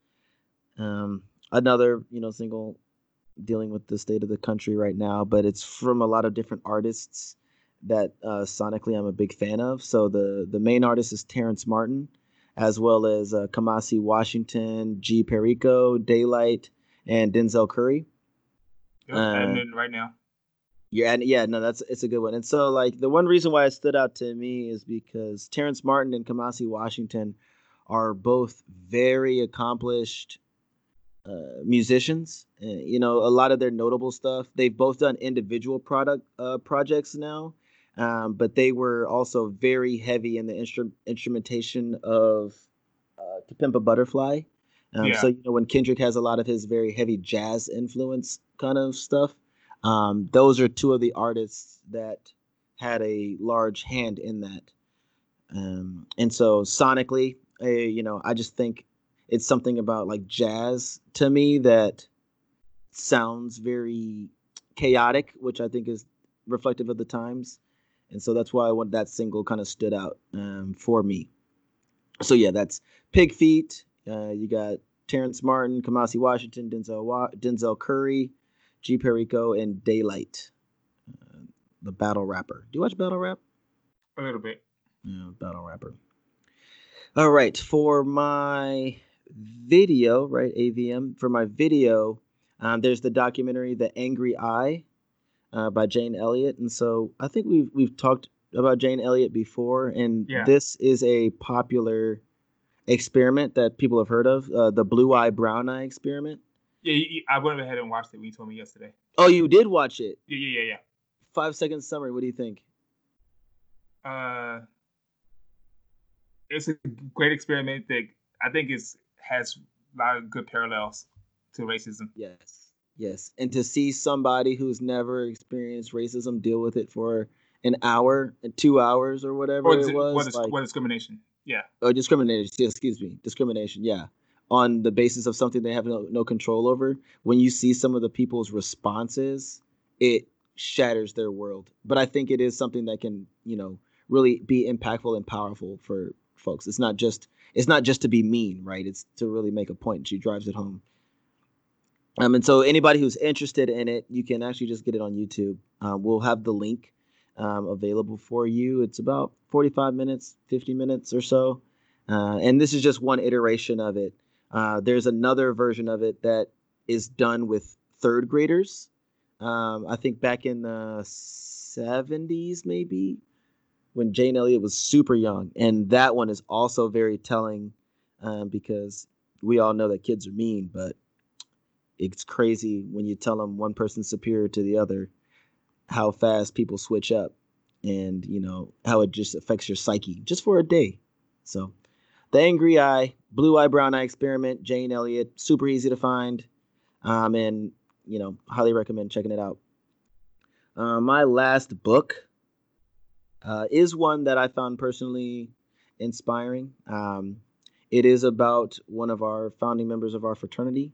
Um, another you know single dealing with the state of the country right now, but it's from a lot of different artists that uh, sonically I'm a big fan of. So the the main artist is Terrace Martin, as well as uh, Kamasi Washington, G Perico, Daylyt, and Denzel Curry. Yep, uh, right now. Yeah, and yeah, no, that's it's a good one. And so like the one reason why it stood out to me is because Terrace Martin and Kamasi Washington are both very accomplished uh, musicians. Uh, you know, a lot of their notable stuff. They've both done individual product uh, projects now, um, but they were also very heavy in the instru- instrumentation of uh, "To Pimp a Butterfly." Um, yeah. So you know, when Kendrick has a lot of his very heavy jazz influence kind of stuff, um, those are two of the artists that had a large hand in that. Um, and so sonically, uh, you know, I just think it's something about like jazz to me that sounds very chaotic, which I think is reflective of the times. And so that's why I want that single kind of stood out um, for me. So yeah, that's Pig Feet. Uh, you got Terrace Martin, Kamasi Washington, Denzel Wa- Denzel Curry, G Perico, and Daylyt, uh, the battle rapper. Do you watch battle rap? A little bit. Yeah, battle rapper. All right, for my video, right? AVM. For my video, um, there's the documentary The Angry Eye uh, by Jane Elliott. And so I think we've we've talked about Jane Elliott before, and yeah. this is a popular experiment that people have heard of, uh, the blue eye brown eye experiment. Yeah, I went ahead and watched it. We told me yesterday. Oh, you did watch it? Yeah, yeah, yeah, yeah. Five second summary. What do you think? Uh, it's a great experiment that I think is has a lot of good parallels to racism. Yes, yes, and to see somebody who's never experienced racism deal with it for an hour and two hours or whatever or, it was, what, is, like, what discrimination? Yeah, or discrimination. Excuse me, discrimination. Yeah, on the basis of something they have no, no control over. When you see some of the people's responses, it shatters their world. But I think it is something that can, you know, really be impactful and powerful for folks. It's not just it's not just to be mean, right? It's to really make a point. She drives it home. Um, and so anybody who's interested in it, you can actually just get it on YouTube. Uh, we'll have the link um, available for you. It's about 45 minutes, 50 minutes or so. Uh, and this is just one iteration of it. Uh, there's another version of it that is done with third graders. Um, I think back in the 70s, maybe when Jane Elliott was super young, and that one is also very telling um, because we all know that kids are mean, but it's crazy when you tell them one person's superior to the other, how fast people switch up, and you know how it just affects your psyche just for a day. So, the Angry Eye, Blue Eye Brown Eye Experiment, Jane Elliott, super easy to find, um, and you know highly recommend checking it out. Uh, my last book uh, is one that I found personally inspiring. Um, it is about one of our founding members of our fraternity,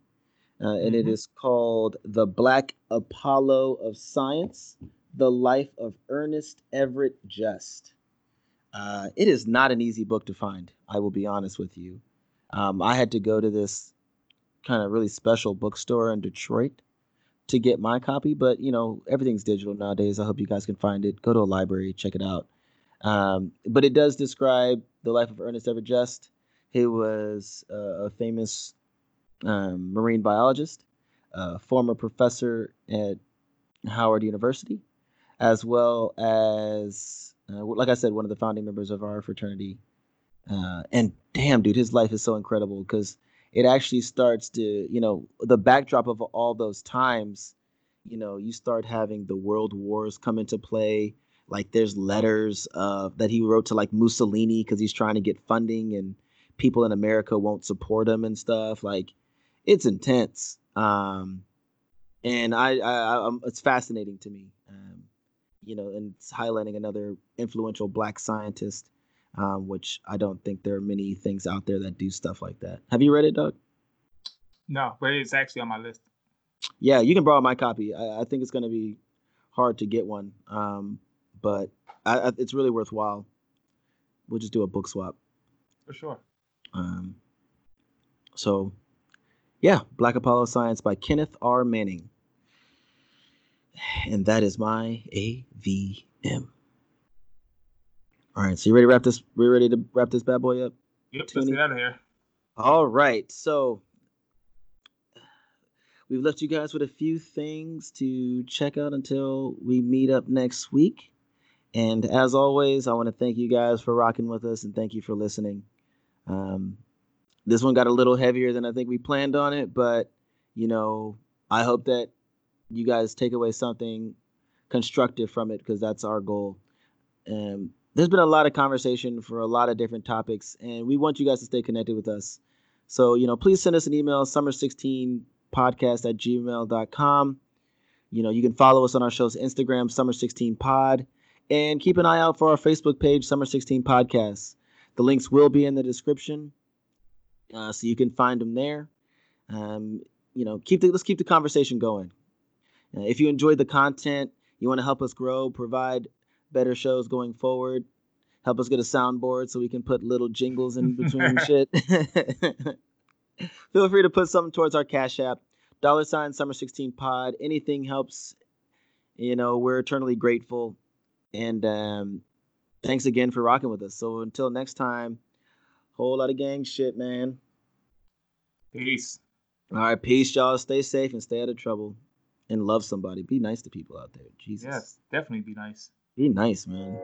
uh, and mm-hmm. it is called The Black Apollo of Science The Life of Ernest Everett Just. Uh, it is not an easy book to find, I will be honest with you. Um, I had to go to this kind of really special bookstore in Detroit to get my copy, but you know everything's digital nowadays. I hope you guys can find it. Go to a library, check it out. Um, but it does describe the life of Ernest Everett Just. He was uh, a famous um, marine biologist, former professor at Howard University, as well as, uh, like I said, one of the founding members of our fraternity. Uh, and damn, dude, his life is so incredible because it actually starts to, you know, the backdrop of all those times, you know, you start having the world wars come into play. Like there's letters uh, that he wrote to like Mussolini because he's trying to get funding and people in America won't support him and stuff. Like it's intense. Um, and I, I, I it's fascinating to me. You know, and it's highlighting another influential black scientist, um, which I don't think there are many things out there that do stuff like that. Have you read it, Doug? No, but it's actually on my list. Yeah, you can borrow my copy. I, I think it's going to be hard to get one, um, but I, I, it's really worthwhile. We'll just do a book swap. For sure. Um, so, yeah, Black Apollo Science by Kenneth R. Manning. And that is my AVM. All right, so you ready to wrap this? We ready to wrap this bad boy up? Yep, let's get out of here. All right, so we've left you guys with a few things to check out until we meet up next week. And as always, I want to thank you guys for rocking with us and thank you for listening. Um, this one got a little heavier than I think we planned on it, but you know, I hope that you guys take away something constructive from it because that's our goal. Um, there's been a lot of conversation for a lot of different topics, and we want you guys to stay connected with us. So, you know, please send us an email, summer16podcast at gmail.com. You know, you can follow us on our show's Instagram, Summer16Pod, and keep an eye out for our Facebook page, Summer16 Podcasts. The links will be in the description, uh, so you can find them there. Um, you know, keep the, let's keep the conversation going. Uh, if you enjoyed the content, you want to help us grow, provide better shows going forward, help us get a soundboard so we can put little jingles in between shit. Feel free to put something towards our Cash App, dollar sign Summer 16 Pod. Anything helps. You know, we're eternally grateful. And um, thanks again for rocking with us. So until next time, whole lot of gang shit, man. Peace. All right, peace, y'all. Stay safe and stay out of trouble. And love somebody. Be nice to people out there. Jesus. Yes, definitely be nice. Be nice, man.